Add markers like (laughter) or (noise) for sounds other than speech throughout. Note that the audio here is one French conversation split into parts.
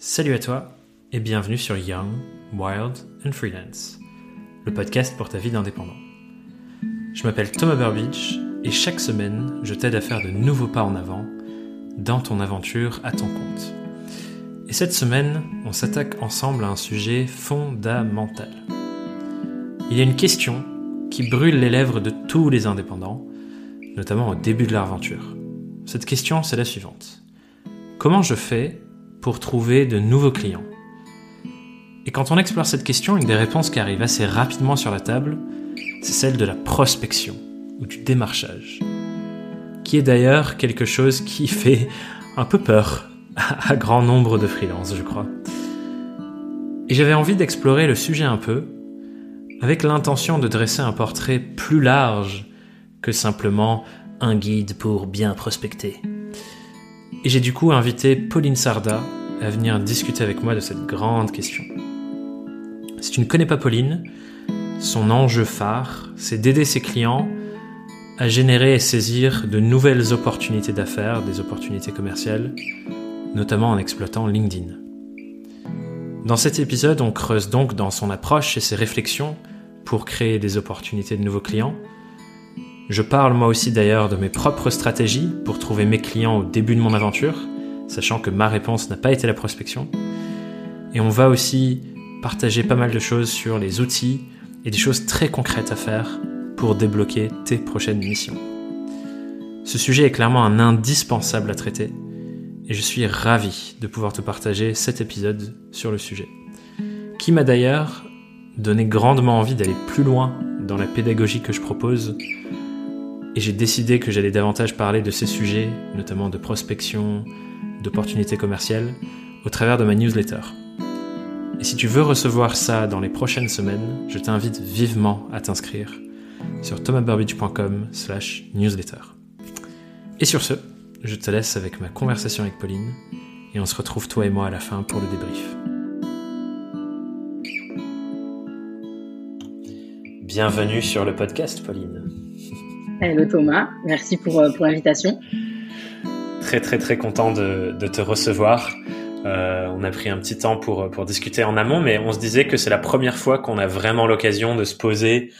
Salut à toi et bienvenue sur Young, Wild and Freelance, le podcast pour ta vie d'indépendant. Je m'appelle Thomas Burbidge et chaque semaine, je t'aide à faire de nouveaux pas en avant dans ton aventure à ton compte. Et cette semaine, on s'attaque ensemble à un sujet fondamental. Il y a une question qui brûle les lèvres de tous les indépendants, notamment au début de leur aventure. Cette question, c'est la suivante. Comment je fais pour trouver de nouveaux clients Et quand on explore cette question, une des réponses qui arrive assez rapidement sur la table, c'est celle de la prospection ou du démarchage, qui est d'ailleurs quelque chose qui (laughs) fait un peu peur à grand nombre de freelances, je crois. Et j'avais envie d'explorer le sujet un peu, avec l'intention de dresser un portrait plus large que simplement un guide pour bien prospecter. Et j'ai du coup invité Pauline Sarda à venir discuter avec moi de cette grande question. Si tu ne connais pas Pauline, son enjeu phare, c'est d'aider ses clients à générer et saisir de nouvelles opportunités d'affaires, des opportunités commerciales, notamment en exploitant LinkedIn. Dans cet épisode, on creuse donc dans son approche et ses réflexions pour créer des opportunités de nouveaux clients, je parle moi aussi d'ailleurs de mes propres stratégies pour trouver mes clients au début de mon aventure, sachant que ma réponse n'a pas été la prospection. Et on va aussi partager pas mal de choses sur les outils et des choses très concrètes à faire pour débloquer tes prochaines missions. Ce sujet est clairement un indispensable à traiter et je suis ravi de pouvoir te partager cet épisode sur le sujet, qui m'a d'ailleurs donné grandement envie d'aller plus loin dans la pédagogie que je propose et j'ai décidé que j'allais davantage parler de ces sujets, notamment de prospection, d'opportunités commerciales, au travers de ma newsletter. Et si tu veux recevoir ça dans les prochaines semaines, je t'invite vivement à t'inscrire sur thomasburbidge.com slash newsletter. Et sur ce, je te laisse avec ma conversation avec Pauline, et on se retrouve toi et moi à la fin pour le débrief. Bienvenue sur le podcast, Pauline. Hello Thomas, merci pour, euh, pour l'invitation. Très très très content de, de te recevoir. Euh, on a pris un petit temps pour, pour discuter en amont, mais on se disait que c'est la première fois qu'on a vraiment l'occasion de se poser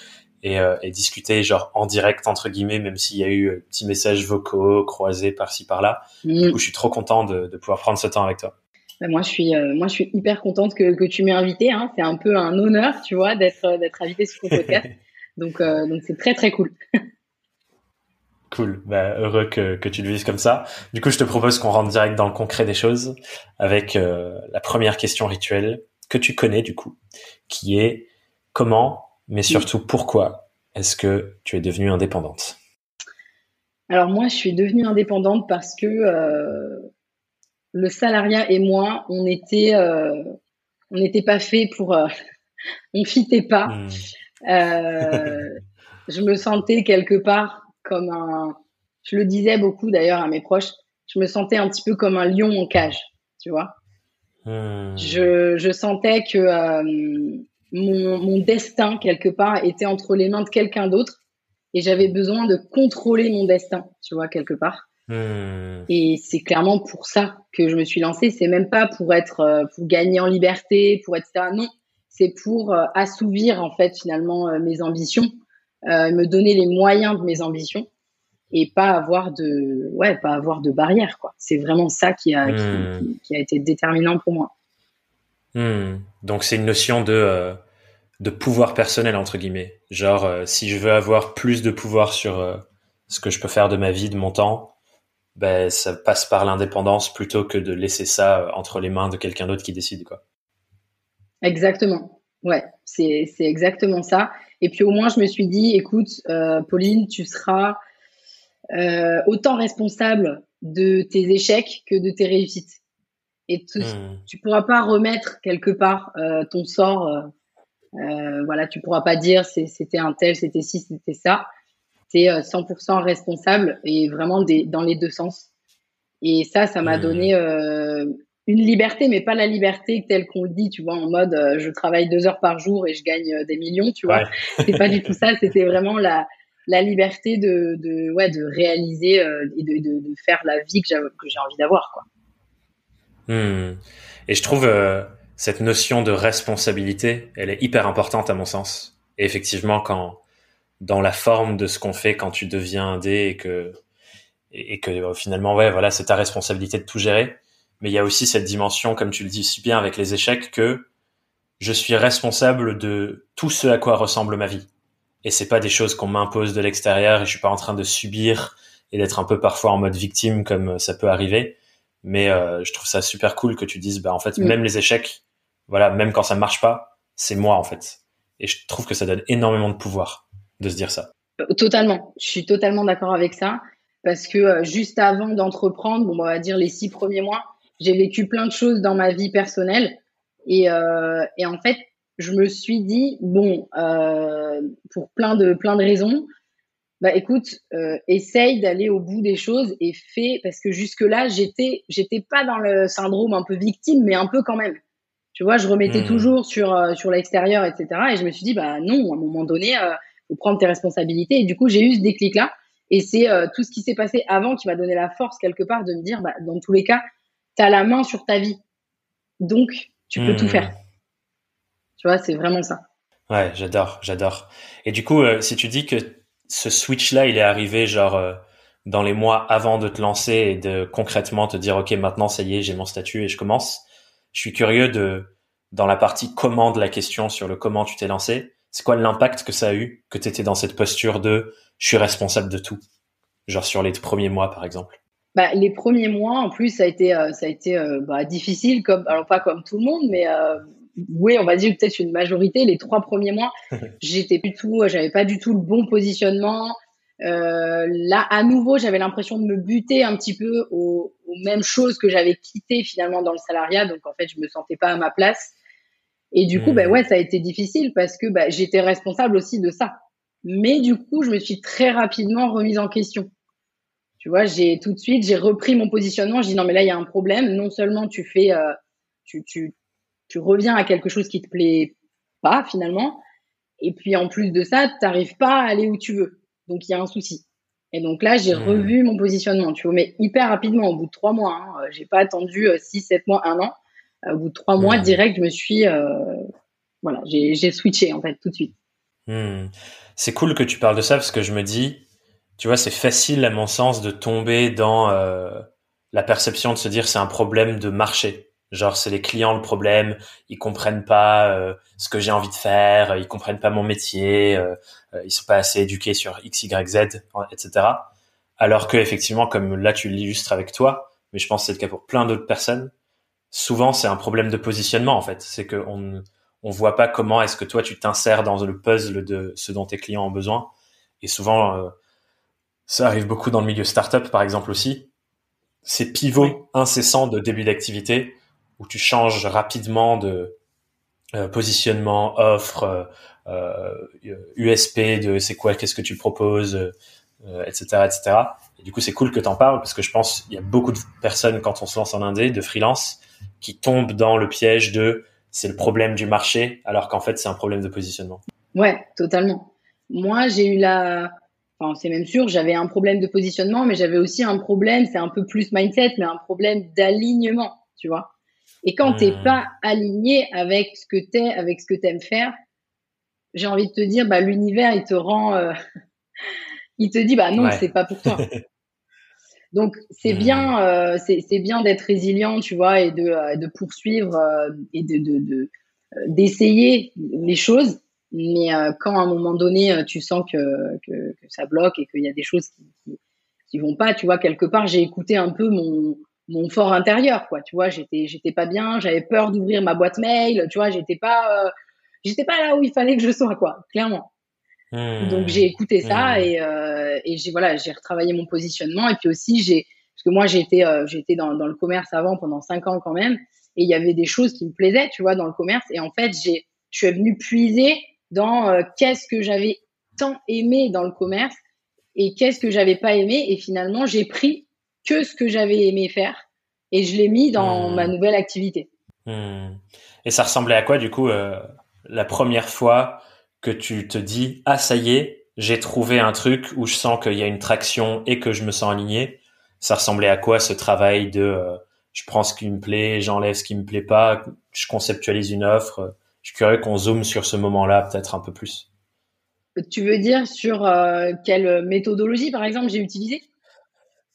et, euh, et, discuter genre en direct entre guillemets, même s'il y a eu petits messages vocaux croisés par-ci par-là. Mm. Du coup, je suis trop content de, de, pouvoir prendre ce temps avec toi. Ben moi, je suis, euh, moi, je suis hyper contente que, que tu m'aies invité. Hein. C'est un peu un honneur, tu vois, d'être d'être invité sur ton podcast. (laughs) donc, euh, donc c'est très très cool. (laughs) Cool, bah, heureux que, que tu le vises comme ça. Du coup, je te propose qu'on rentre direct dans le concret des choses avec euh, la première question rituelle que tu connais du coup, qui est comment, mais surtout pourquoi est-ce que tu es devenue indépendante? Alors moi, je suis devenue indépendante parce que euh, le salariat et moi, on était, euh, on n'était pas fait pour, (laughs) on fitait pas. Hmm. Je me sentais quelque part comme un. Je le disais beaucoup d'ailleurs à mes proches. Je me sentais un petit peu comme un lion en cage, tu vois. Hmm. Je, je, sentais que euh, mon, mon, destin quelque part était entre les mains de quelqu'un d'autre et j'avais besoin de contrôler mon destin, tu vois quelque part. Hmm. Et c'est clairement pour ça que je me suis lancée. C'est même pas pour être, euh, pour gagner en liberté, pour être ça. Non, c'est pour euh, assouvir en fait finalement mes ambitions euh, me donner les moyens de mes ambitions et pas avoir de ouais pas avoir de barrière quoi. C'est vraiment ça qui a qui, hmm. qui, a été déterminant pour moi. Hmm. donc c'est une notion de euh, de pouvoir personnel entre guillemets. Genre euh, si je veux avoir plus de pouvoir sur euh, ce que je peux faire de ma vie de mon temps ben ça passe par l'indépendance plutôt que de laisser ça entre les mains de quelqu'un d'autre qui décide quoi. Exactement. Ouais c'est c'est exactement ça et puis au moins, je me suis dit, écoute, euh, Pauline, tu seras euh, autant responsable de tes échecs que de tes réussites. Et tu, tu pourras pas remettre quelque part euh, ton sort. Euh, euh voilà, tu pourras pas dire c'était un tel, c'était ci, c'était ça. Tu es 100% responsable et vraiment des, dans les deux sens. Et ça, ça m'a hmm. donné euh, une liberté, mais pas la liberté telle qu'on le dit, tu vois, en mode euh, je travaille deux heures par jour et je gagne euh, des millions, tu vois. C'est pas du tout ça. (laughs) C'était vraiment la, la liberté de, de, ouais, de réaliser euh, et de, de, de, faire la vie que j'ai envie d'avoir, quoi. Hmm. Et je trouve cette notion de responsabilité, elle est hyper importante à mon sens. Et effectivement, quand dans la forme de ce qu'on fait quand tu deviens indé et que et que euh, finalement ouais voilà c'est ta responsabilité de tout gérer mais il y a aussi cette dimension comme tu le dis si bien avec les échecs que je suis responsable de tout ce à quoi ressemble ma vie et c'est pas des choses qu'on m'impose de l'extérieur et je suis pas en train de subir et d'être un peu parfois en mode victime comme ça peut arriver. Mais euh, je trouve ça super cool que tu dises, bah en fait, même les échecs, voilà, même quand ça marche pas, c'est moi en fait. Et je trouve que ça donne énormément de pouvoir de se dire ça. Euh, totalement, je suis totalement d'accord avec ça parce que euh, juste avant d'entreprendre, bon, on va dire les six premiers mois, j'ai vécu plein de choses dans ma vie personnelle et, euh, et en fait, je me suis dit bon, euh, pour plein de plein de raisons, bah écoute, euh, essaye d'aller au bout des choses et fais parce que jusque là j'étais j'étais pas dans le syndrome un peu victime, mais un peu quand même. Tu vois, je remettais hmm. toujours sur euh, sur l'extérieur, etc. Et je me suis dit bah non, à un moment donné, faut prendre tes responsabilités. Et du coup, j'ai eu ce déclic là. Et c'est tout ce qui s'est passé avant qui m'a donné la force quelque part de me dire bah dans tous les cas, tu as la main sur ta vie, donc tu peux tout hmm. faire. Tu vois, c'est vraiment ça. Ouais, j'adore, j'adore. Et du coup, euh, si tu dis que ce switch-là, il est arrivé genre euh, dans les mois avant de te lancer et de concrètement te dire, OK, maintenant, ça y est, j'ai mon statut et je commence. Je suis curieux de, dans la partie comment de la question sur le comment tu t'es lancé, c'est quoi l'impact que ça a eu que tu étais dans cette posture de je suis responsable de tout? Genre sur les premiers mois, par exemple. Bah, les premiers mois, en plus, ça a été, euh, ça a été bah, difficile, comme, alors pas comme tout le monde, mais oui, on va dire peut-être une majorité. Les trois premiers mois, (laughs) j'étais plus tout, j'avais pas du tout le bon positionnement. Euh, là, à nouveau, j'avais l'impression de me buter un petit peu aux, mêmes choses que j'avais quittées finalement dans le salariat. Donc, en fait, je me sentais pas à ma place. Et du coup, ben ouais, ça a été difficile parce que bah, j'étais responsable aussi de ça. Mais du coup, je me suis très rapidement remise en question. Tu vois, j'ai tout de suite, j'ai repris mon positionnement. Je dis non, mais là, il y a un problème. Non seulement tu fais, euh, tu, tu, tu reviens à quelque chose qui te plaît pas finalement. Et puis en plus de ça, tu n'arrives pas à aller où tu veux. Donc il y a un souci. Et donc là, j'ai mmh. revu mon positionnement, tu vois, mais hyper rapidement, au bout de trois mois. Hein, euh, j'ai pas attendu euh, six, sept mois, un an. Euh, au bout de trois mois, direct, je me suis, voilà, j'ai switché en fait tout de suite. Mmh. C'est cool que tu parles de ça parce que je me dis, tu vois, c'est facile à mon sens de tomber dans la perception de se dire c'est un problème de marché. Genre c'est les clients le problème, ils comprennent pas euh, ce que j'ai envie de faire, ils comprennent pas mon métier, euh, euh, ils sont pas assez éduqués sur X, Y, Z, etc. Alors que effectivement, comme là tu l'illustres avec toi, mais je pense que c'est le cas pour plein d'autres personnes, souvent c'est un problème de positionnement en fait. C'est qu'on on voit pas comment est-ce que toi tu t'insères dans le puzzle de ce dont tes clients ont besoin. Et souvent, ça arrive beaucoup dans le milieu startup par exemple aussi. Ces pivots incessants de début d'activité où tu changes rapidement de euh, positionnement, offre, euh, USP, euh, de c'est quoi, qu'est-ce que tu proposes, etc., euh, etc. Et du coup, c'est cool que tu en parles parce que je pense il y a beaucoup de personnes quand on se lance en indé, de freelance, qui tombent dans le piège de c'est le problème du marché, alors qu'en fait c'est un problème de positionnement. Ouais, totalement. Moi, j'ai eu la, enfin c'est même sûr, j'avais un problème de positionnement, mais j'avais aussi un problème, c'est un peu plus mindset, mais un problème d'alignement, tu vois. Et quand tu t'es hmm. pas aligné avec ce que t'es, avec ce que t'aimes faire, j'ai envie de te dire, bah l'univers il te rend, euh, (laughs) il te dit bah non c'est pas pour toi. (laughs) Donc c'est hmm. bien, euh, c'est bien d'être résilient, tu vois, et de, euh, de poursuivre et de d'essayer de, d'essayer les choses. Mais quand à un moment donné tu sens que, que, que ça bloque et qu'il y a des choses qui, qui, qui vont pas, tu vois, quelque part j'ai écouté un peu mon mon fort intérieur quoi tu vois j'étais j'étais pas bien j'avais peur d'ouvrir ma boîte mail tu vois j'étais pas euh, j'étais pas là où il fallait que je sois quoi clairement mmh. donc j'ai écouté ça mmh. et euh, et j'ai voilà j'ai retravaillé mon positionnement et puis aussi j'ai parce que moi j'étais euh, j'étais dans dans le commerce avant pendant cinq ans quand même et il y avait des choses qui me plaisaient tu vois dans le commerce et en fait j'ai je suis venue puiser dans euh, qu'est-ce que j'avais tant aimé dans le commerce et qu'est-ce que j'avais pas aimé et finalement j'ai pris que ce que j'avais aimé faire et je l'ai mis dans hmm. ma nouvelle activité. Hmm. Et ça ressemblait à quoi du coup euh, la première fois que tu te dis ah ça y est j'ai trouvé un truc où je sens qu'il y a une traction et que je me sens aligné ça ressemblait à quoi ce travail de euh, je prends ce qui me plaît, j'enlève ce qui me plaît pas, je conceptualise une offre. Je suis curieux qu'on zoome sur ce moment-là peut-être un peu plus. Tu veux dire sur euh, quelle méthodologie, par exemple, j'ai utilisé?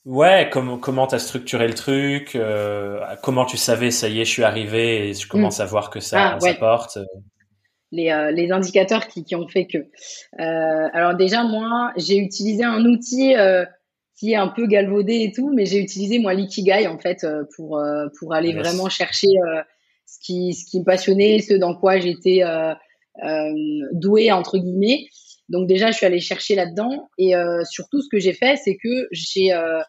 Ouais, comment comment t'as structuré le truc euh, Comment tu savais ça y est, je suis arrivé et je commence à voir que ça, ah, porte. Les, euh, les indicateurs qui, qui ont fait que. Alors déjà moi, j'ai utilisé un outil qui est un peu galvaudé et tout, mais j'ai utilisé moi l'ikigai en fait pour pour aller vraiment chercher ce qui me passionnait, ce dans quoi j'étais doué entre guillemets. Donc déjà, je suis allée chercher là-dedans et euh, surtout, ce que j'ai fait, c'est que j'ai euh,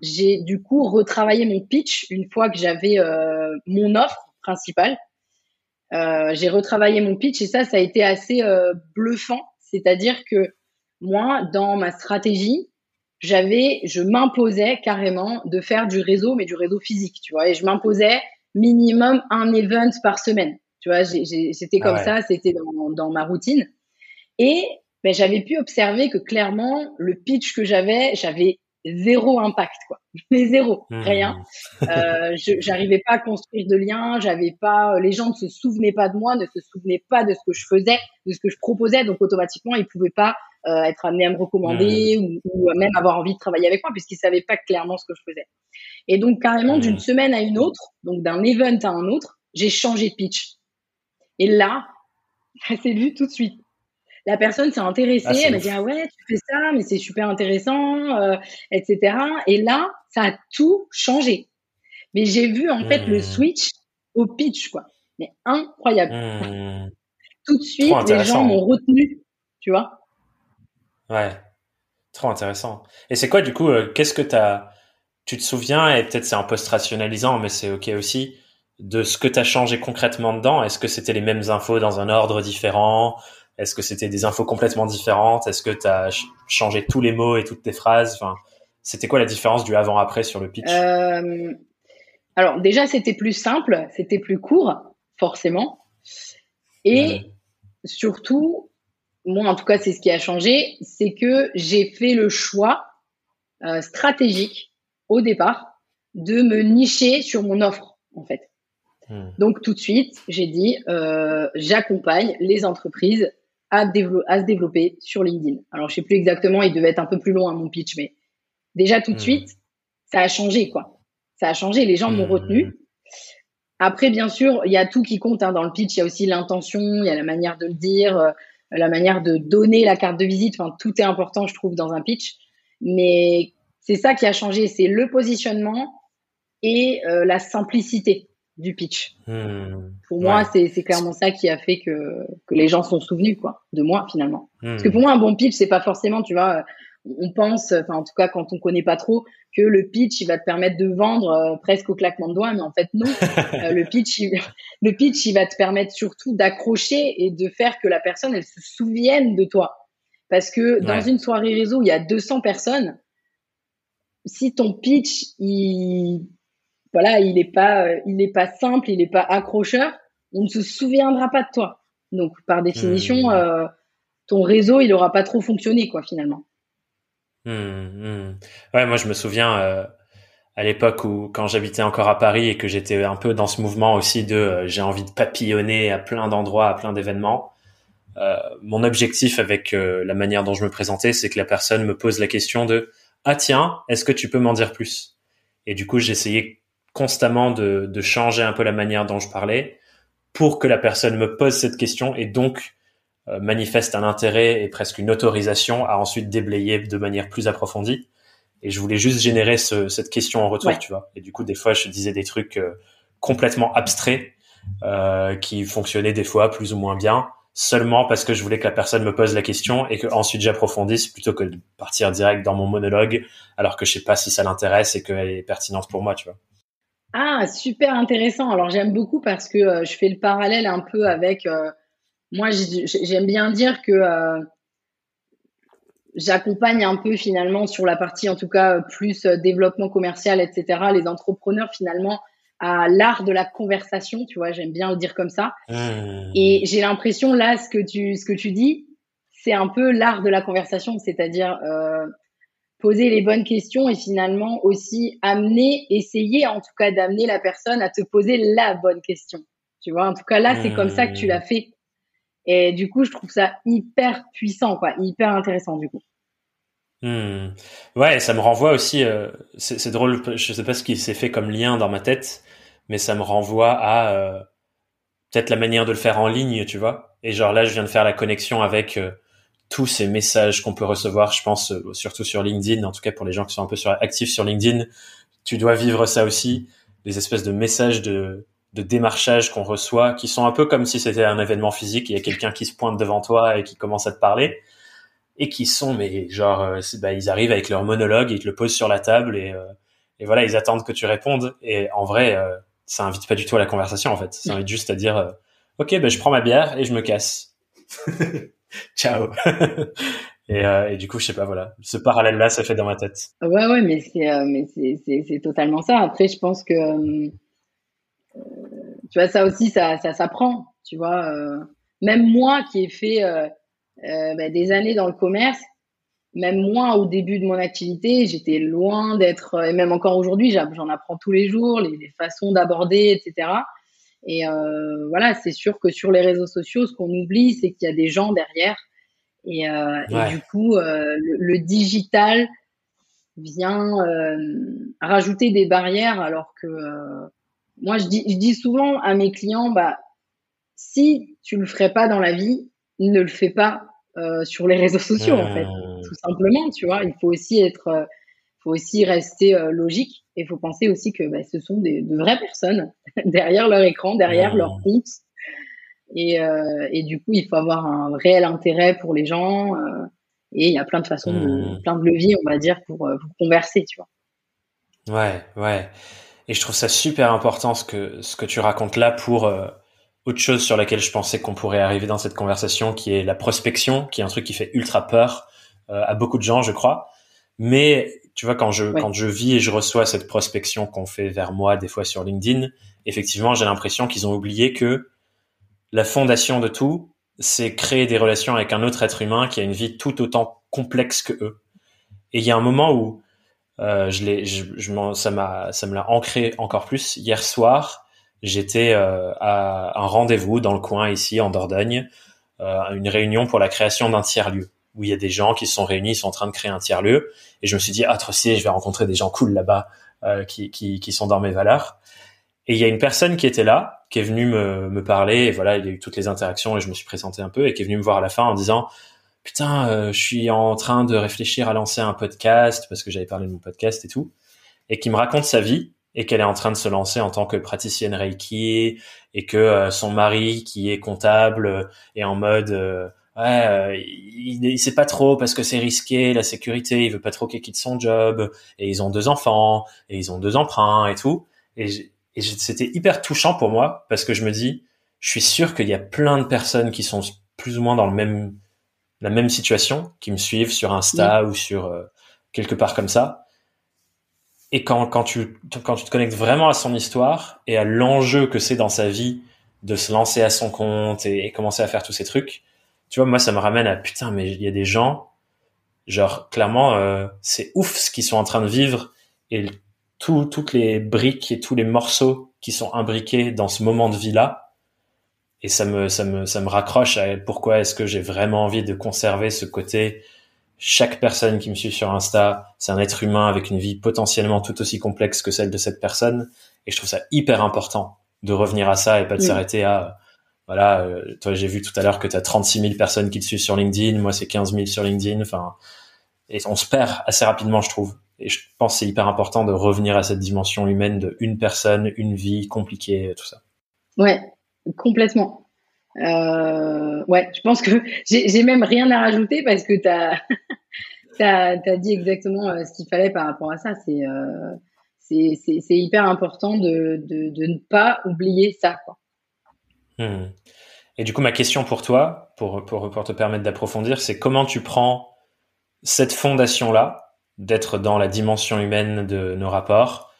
j'ai du coup retravaillé mon pitch une fois que j'avais euh, mon offre principale. j'ai retravaillé mon pitch et ça, ça a été assez bluffant. C'est-à-dire que moi, dans ma stratégie, j'avais, je m'imposais carrément de faire du réseau, mais du réseau physique, tu vois, et je m'imposais minimum un event par semaine. Tu vois, c'était comme ah ça, c'était dans, dans ma routine. Et mais j'avais pu observer que clairement, le pitch que j'avais, j'avais zéro impact, quoi. (laughs) Mais zéro, mmh. rien. Euh, j'arrivais pas à construire de liens, j'avais pas, les gens ne se souvenaient pas de moi, ne se souvenaient pas de ce que je faisais, de ce que je proposais, donc automatiquement, ils pouvaient pas euh, être amenés à me recommander mmh. ou, même avoir envie de travailler avec moi puisqu'ils savaient pas clairement ce que je faisais. Et donc carrément d'une semaine à une autre, donc d'un event à un autre, j'ai changé de pitch. Et là, (laughs) ça s'est vu tout de suite la personne s'est intéressée, ah, elle m'a dit ah ouais tu fais ça mais c'est super intéressant, euh, etc. Et là ça a tout changé. Mais j'ai vu en fait le hmm. switch au pitch quoi, mais incroyable. Hmm. tout de suite les gens m'ont retenu, tu vois. Ouais, trop intéressant. Et c'est quoi du coup euh, Qu'est-ce que t'as Tu te souviens et peut-être c'est un post rationalisant mais c'est ok aussi de ce que tu as changé concrètement dedans? Est-ce que c'était les mêmes infos dans un ordre différent? Est-ce que c'était des infos complètement différentes? Est-ce que tu as changé tous les mots et toutes tes phrases? Enfin, C'était quoi la différence du avant-après sur le pitch? Euh, Alors déjà, c'était plus simple, c'était plus court, forcément. Et surtout, moi en tout cas, c'est ce qui a changé, c'est que j'ai fait le choix euh, stratégique au départ de me nicher sur mon offre, en fait. Hmm. Donc tout de suite, j'ai dit, euh, j'accompagne les entreprises à, à, se développer sur LinkedIn. Alors, je sais plus exactement, il devait être un peu plus long à mon pitch, mais déjà tout de hmm. suite, ça a changé, quoi. Ça a changé, les gens m'ont hmm. retenu. Après, bien sûr, il y a tout qui compte hein, dans le pitch. Il y a aussi l'intention, il y a la manière de le dire, euh, la manière de donner la carte de visite. Enfin, tout est important, je trouve, dans un pitch. Mais c'est ça qui a changé, c'est le positionnement et euh, la simplicité du pitch. Hmm. Pour moi, c'est clairement ça qui a fait que, que les gens sont souvenus quoi, de moi finalement. Parce que hmm. pour moi, un bon pitch, c'est pas forcément, tu vois, on pense, enfin en tout cas quand on connaît pas trop, que le pitch il va te permettre de vendre euh, presque au claquement de doigts, mais en fait non. (laughs) Euh, le pitch, il, le pitch, il va te permettre surtout d'accrocher et de faire que la personne elle se souvienne de toi. Parce que dans une soirée réseau, il y a 200 personnes. Si ton pitch il voilà, il n'est pas, euh, il est pas simple, il n'est pas accrocheur, on ne se souviendra pas de toi. Donc, par définition, mmh. euh, ton réseau, il aura pas trop fonctionné, quoi, finalement. Mmh, mmh. Ouais, moi, je me souviens euh, à l'époque où, quand j'habitais encore à Paris et que j'étais un peu dans ce mouvement aussi de j'ai envie de papillonner à plein d'endroits, à plein d'événements. mon objectif avec la manière dont je me présentais, c'est que la personne me pose la question de ah tiens, est-ce que tu peux m'en dire plus? Et du coup, j'essayais constamment de, de, changer un peu la manière dont je parlais pour que la personne me pose cette question et donc euh, manifeste un intérêt et presque une autorisation à ensuite déblayer de manière plus approfondie. Et je voulais juste générer ce, cette question en retour, tu vois. Et du coup, des fois, je disais des trucs euh, complètement abstraits euh, qui fonctionnaient des fois plus ou moins bien, seulement parce que je voulais que la personne me pose la question et que ensuite j'approfondisse plutôt que de partir direct dans mon monologue, alors que je sais pas si ça l'intéresse et qu'elle est pertinente pour moi, tu vois. Ah, super intéressant. Alors j'aime beaucoup parce que euh, je fais le parallèle un peu avec... Euh, moi, j'aime bien dire que euh, j'accompagne un peu finalement sur la partie, en tout cas, plus développement commercial, etc., les entrepreneurs finalement à l'art de la conversation, tu vois, j'aime bien le dire comme ça. Mmh. Et j'ai l'impression là, ce que tu, ce que tu dis, c'est un peu l'art de la conversation, c'est-à-dire poser les bonnes questions et finalement aussi amener, essayer en tout cas d'amener la personne à te poser la bonne question. Tu vois, en tout cas là, c'est comme ça que tu l'as fait. Et du coup, je trouve ça hyper puissant, quoi, hyper intéressant du coup. Hmm. Ouais, ça me renvoie aussi. Euh, c'est drôle, je sais pas ce qui s'est fait comme lien dans ma tête, mais ça me renvoie à euh, peut-être la manière de le faire en ligne, tu vois. Et genre là, je viens de faire la connexion avec euh, tous ces messages qu'on peut recevoir, je pense euh, surtout sur LinkedIn, en tout cas pour les gens qui sont un peu actifs sur LinkedIn, tu dois vivre ça aussi, des espèces de messages de, de démarchage qu'on reçoit, qui sont un peu comme si c'était un événement physique, il y a quelqu'un qui se pointe devant toi et qui commence à te parler, et qui sont, mais genre, euh, bah, ils arrivent avec leur monologue, ils te le posent sur la table et, euh, et voilà, ils attendent que tu répondes, et en vrai, ça invite pas du tout à la conversation en fait, ça invite juste à dire, ok, ben je prends ma bière et je me casse. (laughs) ciao. (laughs) et, euh, et, du coup, je sais pas, voilà, ce parallèle-là, ça fait dans ma tête. Ouais, ouais, mais c'est, euh, mais c'est, c'est, totalement ça. Après, je pense que, euh, tu vois, ça aussi, ça, ça s'apprend. Tu vois, même moi qui ai fait bah, des années dans le commerce, même moi au début de mon activité, j'étais loin d'être, et même encore aujourd'hui, j'en apprends tous les jours, les, les façons d'aborder, etc. Et euh, voilà, c'est sûr que sur les réseaux sociaux, ce qu'on oublie, c'est qu'il y a des gens derrière. Et, euh, et du coup, euh, le, le, digital vient euh, rajouter des barrières, alors que euh, moi, je dis, je dis souvent à mes clients, bah, si tu le ferais pas dans la vie, ne le fais pas euh, sur les réseaux sociaux, en fait, tout simplement. Tu vois, il faut aussi être faut aussi rester euh, logique et il faut penser aussi que bah, ce sont des, de vraies personnes (laughs) derrière leur écran, derrière leur compte. Et, euh, et, du coup, il faut avoir un réel intérêt pour les gens. Euh, et il y a plein de façons, de, mmh. plein de leviers, on va dire, pour, pour converser, tu vois. Ouais, ouais. Et je trouve ça super important ce que, ce que tu racontes là pour autre chose sur laquelle je pensais qu'on pourrait arriver dans cette conversation, qui est la prospection, qui est un truc qui fait ultra peur à beaucoup de gens, je crois. Mais tu vois, quand je, quand je vis et je reçois cette prospection qu'on fait vers moi, des fois sur LinkedIn, effectivement, j'ai l'impression qu'ils ont oublié que la fondation de tout, c'est créer des relations avec un autre être humain qui a une vie tout autant complexe que eux. Et il y a un moment où euh, je l'ai, je, je ça m'a, ça me l'a ancré encore plus. Hier soir, j'étais euh, à un rendez-vous dans le coin ici en Dordogne, euh, une réunion pour la création d'un tiers lieu où il y a des gens qui se sont réunis, ils sont en train de créer un tiers lieu. Et je me suis dit, ah, trop je vais rencontrer des gens cool là-bas euh, qui, qui, qui sont dans mes valeurs. Et il y a une personne qui était là, qui est venue me, me parler. Et voilà, il y a eu toutes les interactions et je me suis présenté un peu et qui est venue me voir à la fin en disant, putain, euh, je suis en train de réfléchir à lancer un podcast parce que j'avais parlé de mon podcast et tout, et qui me raconte sa vie et qu'elle est en train de se lancer en tant que praticienne Reiki et que euh, son mari qui est comptable est en mode ouais, euh, il, il, sait pas trop parce que c'est risqué, la sécurité, il veut pas trop qu'il quitte son job, et ils ont deux enfants, et ils ont deux emprunts et tout. Et, et c'était hyper touchant pour moi parce que je me dis, je suis sûr qu'il y a plein de personnes qui sont plus ou moins dans le même la même situation, qui me suivent sur Insta ou sur euh, quelque part comme ça. Et quand, quand, tu, quand tu te connectes vraiment à son histoire et à l'enjeu que c'est dans sa vie de se lancer à son compte et, et commencer à faire tous ces trucs, tu vois, moi, ça me ramène à putain, mais il y a des gens, genre, clairement, euh, c'est ouf ce qu'ils sont en train de vivre et tout, toutes les briques et tous les morceaux qui sont imbriqués dans ce moment de vie-là. Et ça me, ça me, ça me raccroche à pourquoi est-ce que j'ai vraiment envie de conserver ce côté. Chaque personne qui me suit sur Insta, c'est un être humain avec une vie potentiellement tout aussi complexe que celle de cette personne. Et je trouve ça hyper important de revenir à ça et pas de s'arrêter à voilà, euh, toi j'ai vu tout à l'heure que tu as 36 000 personnes qui te suivent sur LinkedIn, moi c'est 15 000 sur LinkedIn, enfin, et on se perd assez rapidement, je trouve. Et je pense que c'est hyper important de revenir à cette dimension humaine de une personne, une vie compliquée, tout ça. Ouais, complètement. Euh, ouais, je pense que j'ai même rien à rajouter parce que tu as, (laughs) dit exactement euh, ce qu'il fallait par rapport à ça. C'est euh, hyper important de, de, de, ne pas oublier ça. Quoi. Hmm. Et du coup, ma question pour toi, pour, pour, pour te permettre d'approfondir, c'est comment tu prends cette fondation-là, d'être dans la dimension humaine de nos rapports,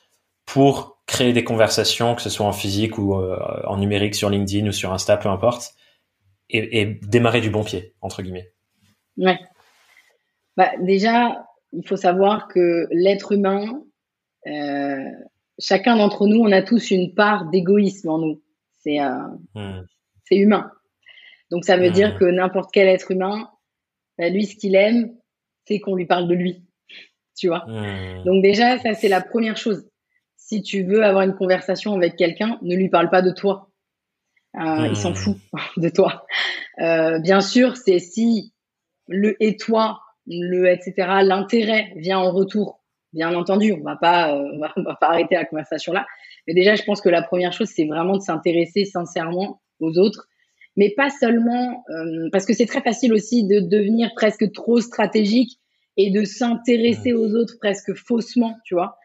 pour créer des conversations, que ce soit en physique ou euh, en numérique sur LinkedIn ou sur Insta, peu importe, et, et démarrer du bon pied, entre guillemets. Ouais. Bah, déjà, il faut savoir que l'être humain, euh, chacun d'entre nous, on a tous une part d'égoïsme en nous. C'est euh, hmm. c'est humain. Donc ça veut dire hmm. que n'importe quel être humain, bah, lui, ce qu'il aime, c'est qu'on lui parle de lui. Tu vois? Hmm. Donc déjà, ça c'est la première chose. Si tu veux avoir une conversation avec quelqu'un, ne lui parle pas de toi. Euh, il s'en fout (laughs) de toi. Euh, bien sûr, c'est si le et toi le etc. L'intérêt vient en retour. Bien entendu, on va pas, euh, on, va, pas arrêter la conversation là. Mais déjà, je pense que la première chose, c'est vraiment de s'intéresser sincèrement aux autres, mais pas seulement parce que c'est très facile aussi de devenir presque trop stratégique et de s'intéresser aux autres presque faussement, tu vois.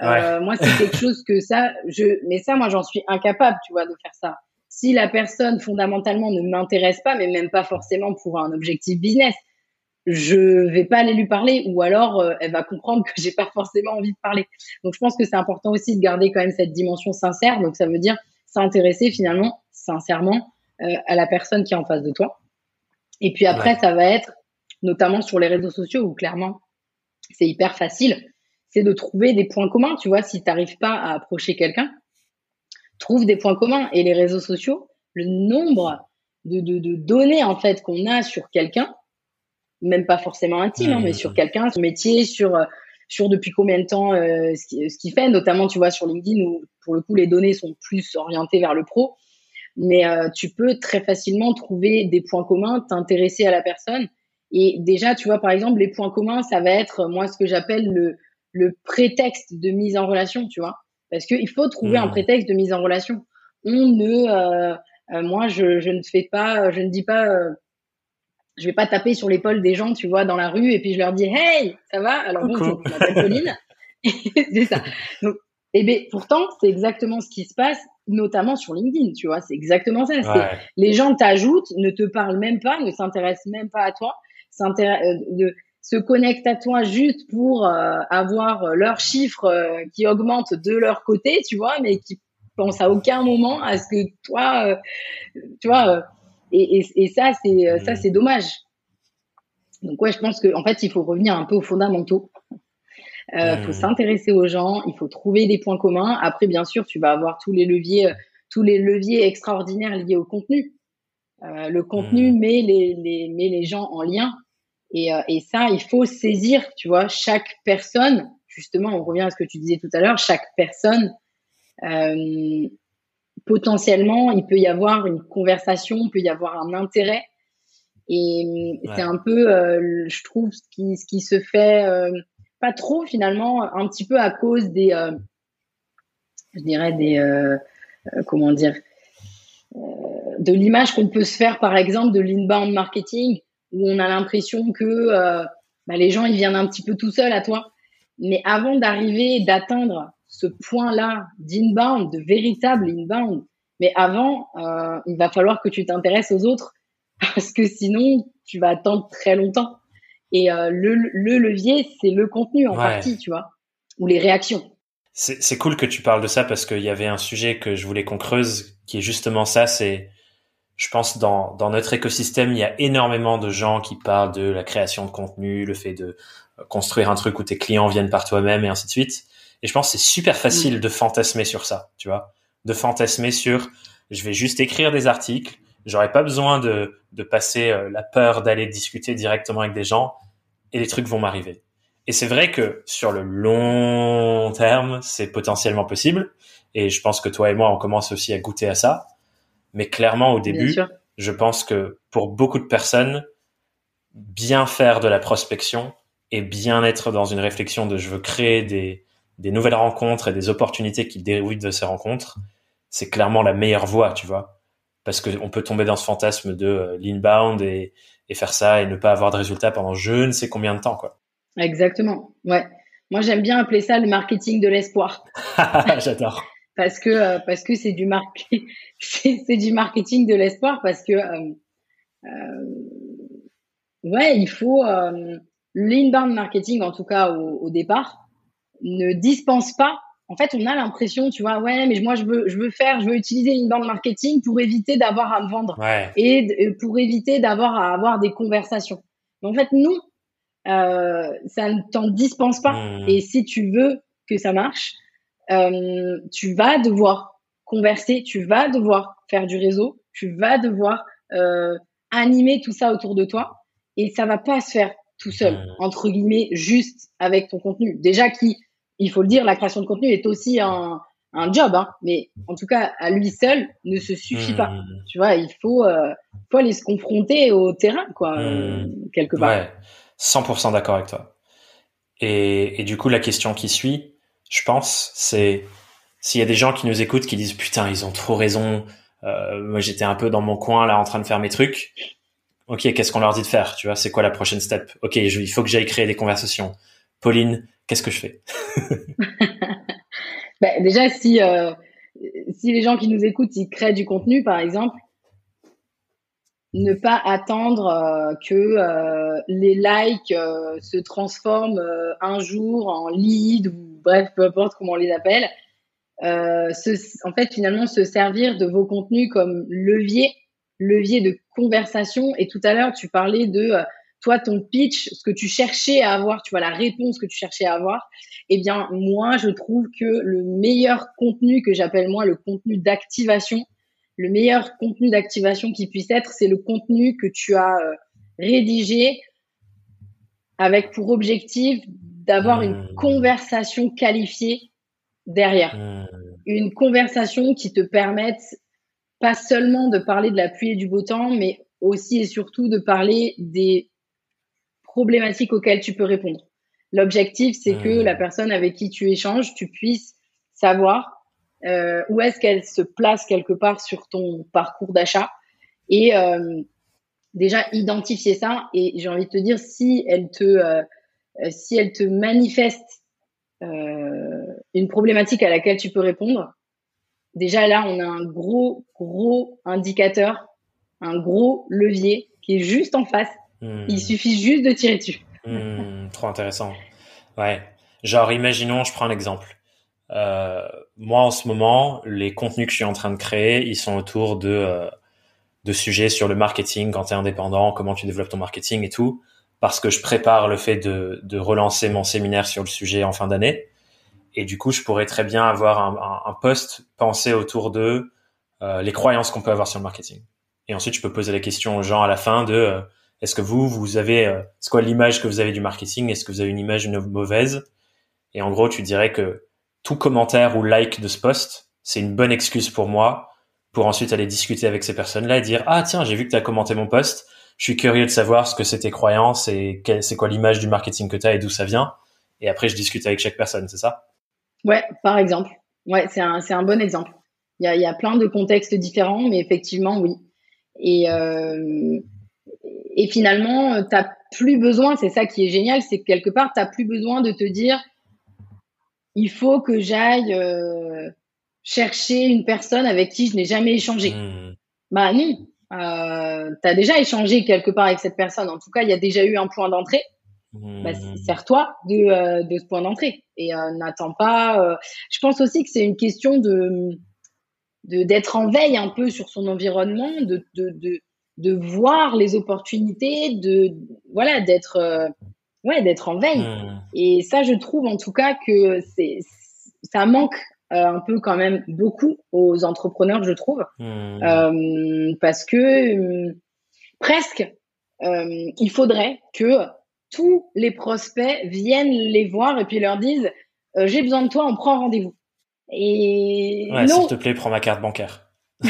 Euh, moi, c'est quelque chose que ça, je, mais ça, moi, j'en suis incapable, tu vois, de faire ça. Si la personne fondamentalement ne m'intéresse pas, mais même pas forcément pour un objectif business, je vais pas aller lui parler ou alors euh, elle va comprendre que j'ai pas forcément envie de parler. Donc je pense que c'est important aussi de garder quand même cette dimension sincère. Donc ça veut dire s'intéresser finalement sincèrement euh, à la personne qui est en face de toi. Et puis après ça va être notamment sur les réseaux sociaux où clairement c'est hyper facile, c'est de trouver des points communs, tu vois, si tu n'arrives pas à approcher quelqu'un, trouve des points communs. Et les réseaux sociaux, le nombre de, de, de données en fait qu'on a sur quelqu'un même pas forcément intime, hein, mais sur quelqu'un, son métier, sur euh, sur depuis combien de temps euh, ce qu'il fait, notamment tu vois sur LinkedIn où pour le coup les données sont plus orientées vers le pro, mais euh, tu peux très facilement trouver des points communs, t'intéresser à la personne. Et déjà tu vois par exemple les points communs ça va être moi ce que j'appelle le le prétexte de mise en relation, tu vois, parce qu'il faut trouver un mmh. prétexte de mise en relation. On ne moi, je, je, ne fais pas, je ne dis pas, je vais pas taper sur l'épaule des gens, tu vois, dans la rue et puis je leur dis hey, ça va? Alors bonjour, je m'appelle Pauline. (laughs) c'est ça. Donc, et eh ben pourtant, c'est exactement ce qui se passe, notamment sur LinkedIn, tu vois, c'est exactement ça. Les gens t'ajoutent, ne te parlent même pas, ne s'intéressent même pas à toi, euh, de, se connectent à toi juste pour euh, avoir leurs chiffres euh, qui augmentent de leur côté, tu vois, mais qui pensent à aucun moment à ce que toi, tu vois et, et, ça, c'est euh, ça, c'est dommage. Donc ouais, je pense qu'en fait, il faut revenir un peu aux fondamentaux. Il euh, faut s'intéresser aux gens, il faut trouver des points communs. Après, bien sûr, tu vas avoir tous les leviers, euh, tous les leviers extraordinaires liés au contenu. Euh, le contenu met les, les, met les gens en lien. Et, et ça, il faut saisir, tu vois, chaque personne. Justement, on revient à ce que tu disais tout à l'heure. Chaque personne euh, potentiellement, il peut y avoir une conversation, il peut y avoir un intérêt. Et c'est un peu, euh, je trouve, ce qui, ce qui se fait euh, pas trop finalement, un petit peu à cause des, euh, je dirais des, comment dire, de l'image qu'on peut se faire par exemple de l'inbound marketing, où on a l'impression que bah, les gens ils viennent un petit peu tout seuls à toi. Mais avant d'arriver, d'atteindre ce point-là d'inbound, de véritable inbound. Mais avant, euh, il va falloir que tu t'intéresses aux autres (laughs) parce que sinon, tu vas attendre très longtemps. Et euh, le, le, levier, c'est le contenu en partie, tu vois, ou les réactions. C'est cool que tu parles de ça parce qu'il y avait un sujet que je voulais qu'on creuse qui est justement ça. C'est, je pense, dans, dans notre écosystème, il y a énormément de gens qui parlent de la création de contenu, le fait de construire un truc où tes clients viennent par toi-même et ainsi de suite. Et je pense c'est super facile mm. de fantasmer sur ça, tu vois, de fantasmer sur je vais juste écrire des articles, j'aurais pas besoin de, de passer euh, la peur d'aller discuter directement avec des gens et les trucs vont m'arriver. Et c'est vrai que sur le long terme, c'est potentiellement possible. Et je pense que toi et moi, on commence aussi à goûter à ça. Mais clairement, au début, je pense que pour beaucoup de personnes, bien faire de la prospection et bien être dans une réflexion de je veux créer des, des nouvelles rencontres et des opportunités qui dérivent de ces rencontres, c'est clairement la meilleure voie, tu vois. Parce qu'on peut tomber dans ce fantasme de euh, l'inbound et, et faire ça et ne pas avoir de résultats pendant je ne sais combien de temps, quoi. Exactement. Ouais. Moi, j'aime bien appeler ça le marketing de l'espoir. (laughs) J'adore. Parce que euh, parce que c'est du (laughs) c'est du marketing de l'espoir parce que euh, euh ouais, il faut l'inbound marketing en tout cas au, au départ ne dispense pas. En fait, on a l'impression, tu vois, ouais, mais moi je veux, je veux faire, je veux utiliser bande marketing pour éviter d'avoir à me vendre et pour éviter d'avoir à avoir des conversations. Mais en fait, non. euh, ça ne t'en dispense pas. Mmh. Et si tu veux que ça marche, euh, tu vas devoir converser, tu vas devoir faire du réseau, tu vas devoir euh, animer tout ça autour de toi. Et ça va pas se faire tout seul, mmh. entre guillemets, juste avec ton contenu. Déjà qui, il faut le dire, la création de contenu est aussi un, un job, hein, mais en tout cas, à lui seul, ne se suffit pas. Mmh. Tu vois, il faut, euh, faut aller se confronter au terrain, quoi, euh, quelque part. Ouais, 100% d'accord avec toi. Et, et, du coup, la question qui suit, je pense, c'est s'il y a des gens qui nous écoutent qui disent putain, ils ont trop raison. Euh, moi, j'étais un peu dans mon coin là, en train de faire mes trucs. Ok, qu'est-ce qu'on leur dit de faire Tu vois, c'est quoi la prochaine step? Ok, il faut que j'aille créer des conversations. Pauline, qu'est-ce que je fais? (laughs) Bah, Déjà, si euh, si les gens qui nous écoutent, ils créent du contenu, par exemple, ne pas attendre euh, que euh, les likes euh, se transforment un jour en lead ou bref, peu importe comment on les appelle. en fait, finalement, se servir de vos contenus comme levier, levier de conversation. Et tout à l'heure, tu parlais de toi, ton pitch, ce que tu cherchais à avoir, tu vois, la réponse que tu cherchais à avoir. Eh bien, moi, je trouve que le meilleur contenu que j'appelle moi le contenu d'activation, le meilleur contenu d'activation qui puisse être, c'est le contenu que tu as euh, rédigé avec pour objectif d'avoir une mmh. conversation qualifiée derrière. Mmh. Une conversation qui te permette pas seulement de parler de la pluie et du beau temps, mais aussi et surtout de parler des problématiques auxquelles tu peux répondre. L'objectif, c'est que mmh. la personne avec qui tu échanges, tu puisses savoir euh, où est-ce qu'elle se place quelque part sur ton parcours d'achat et euh, déjà identifier ça et j'ai envie de te dire si elle te euh, si elle te manifeste une problématique à laquelle tu peux répondre déjà là on a un gros gros indicateur un gros levier qui est juste en face. Hmm. il suffit juste de tirer dessus. Hmm, trop intéressant. Ouais. Genre imaginons je prends un exemple euh, moi, en ce moment, les contenus que je suis en train de créer, ils sont autour de, euh, de sujets sur le marketing quand tu es indépendant, comment tu développes ton marketing et tout, parce que je prépare le fait de, de relancer mon séminaire sur le sujet en fin d'année. Et du coup, je pourrais très bien avoir un, un, post pensé autour de euh, les croyances qu'on peut avoir sur le marketing. Et ensuite, je peux poser la question aux gens à la fin de euh, est-ce que vous, vous avez, euh, c'est quoi l'image que vous avez du marketing? Est-ce que vous avez une image mauvaise? Et en gros, tu dirais que tout commentaire ou like de ce post, c'est une bonne excuse pour moi pour ensuite aller discuter avec ces personnes-là et dire ah tiens j'ai vu que tu as commenté mon post, je suis curieux de savoir ce que c'est tes croyances et c'est quoi l'image du marketing que tu as et d'où ça vient et après je discute avec chaque personne, c'est ça? Ouais, par exemple. Ouais, c'est un, un bon exemple. Il y a, y a plein de contextes différents, mais effectivement, oui. Et, euh, et finalement, tu plus besoin, c'est ça qui est génial, c'est que quelque part, tu plus besoin de te dire il faut que j'aille euh, chercher une personne avec qui je n'ai jamais échangé. Mmh. Bah non, euh, tu as déjà échangé quelque part avec cette personne. En tout cas, il y a déjà eu un point d'entrée. Mmh. Bah, sers-toi de, euh, de ce point d'entrée et euh, n'attends pas. je pense aussi que c'est une question de d'être en veille un peu sur son environnement, de, de, de, de voir les opportunités, de voilà d'être ouais, d'être en veille. Hmm. Et ça, je trouve en tout cas que c'est ça manque euh, un peu quand même beaucoup aux entrepreneurs, je trouve, hmm. euh, parce que euh, presque il faudrait que tous les prospects viennent les voir et puis leur disent j'ai besoin de toi, on prend rendez-vous. Et ouais, s'il te plaît, prends ma carte bancaire. (laughs)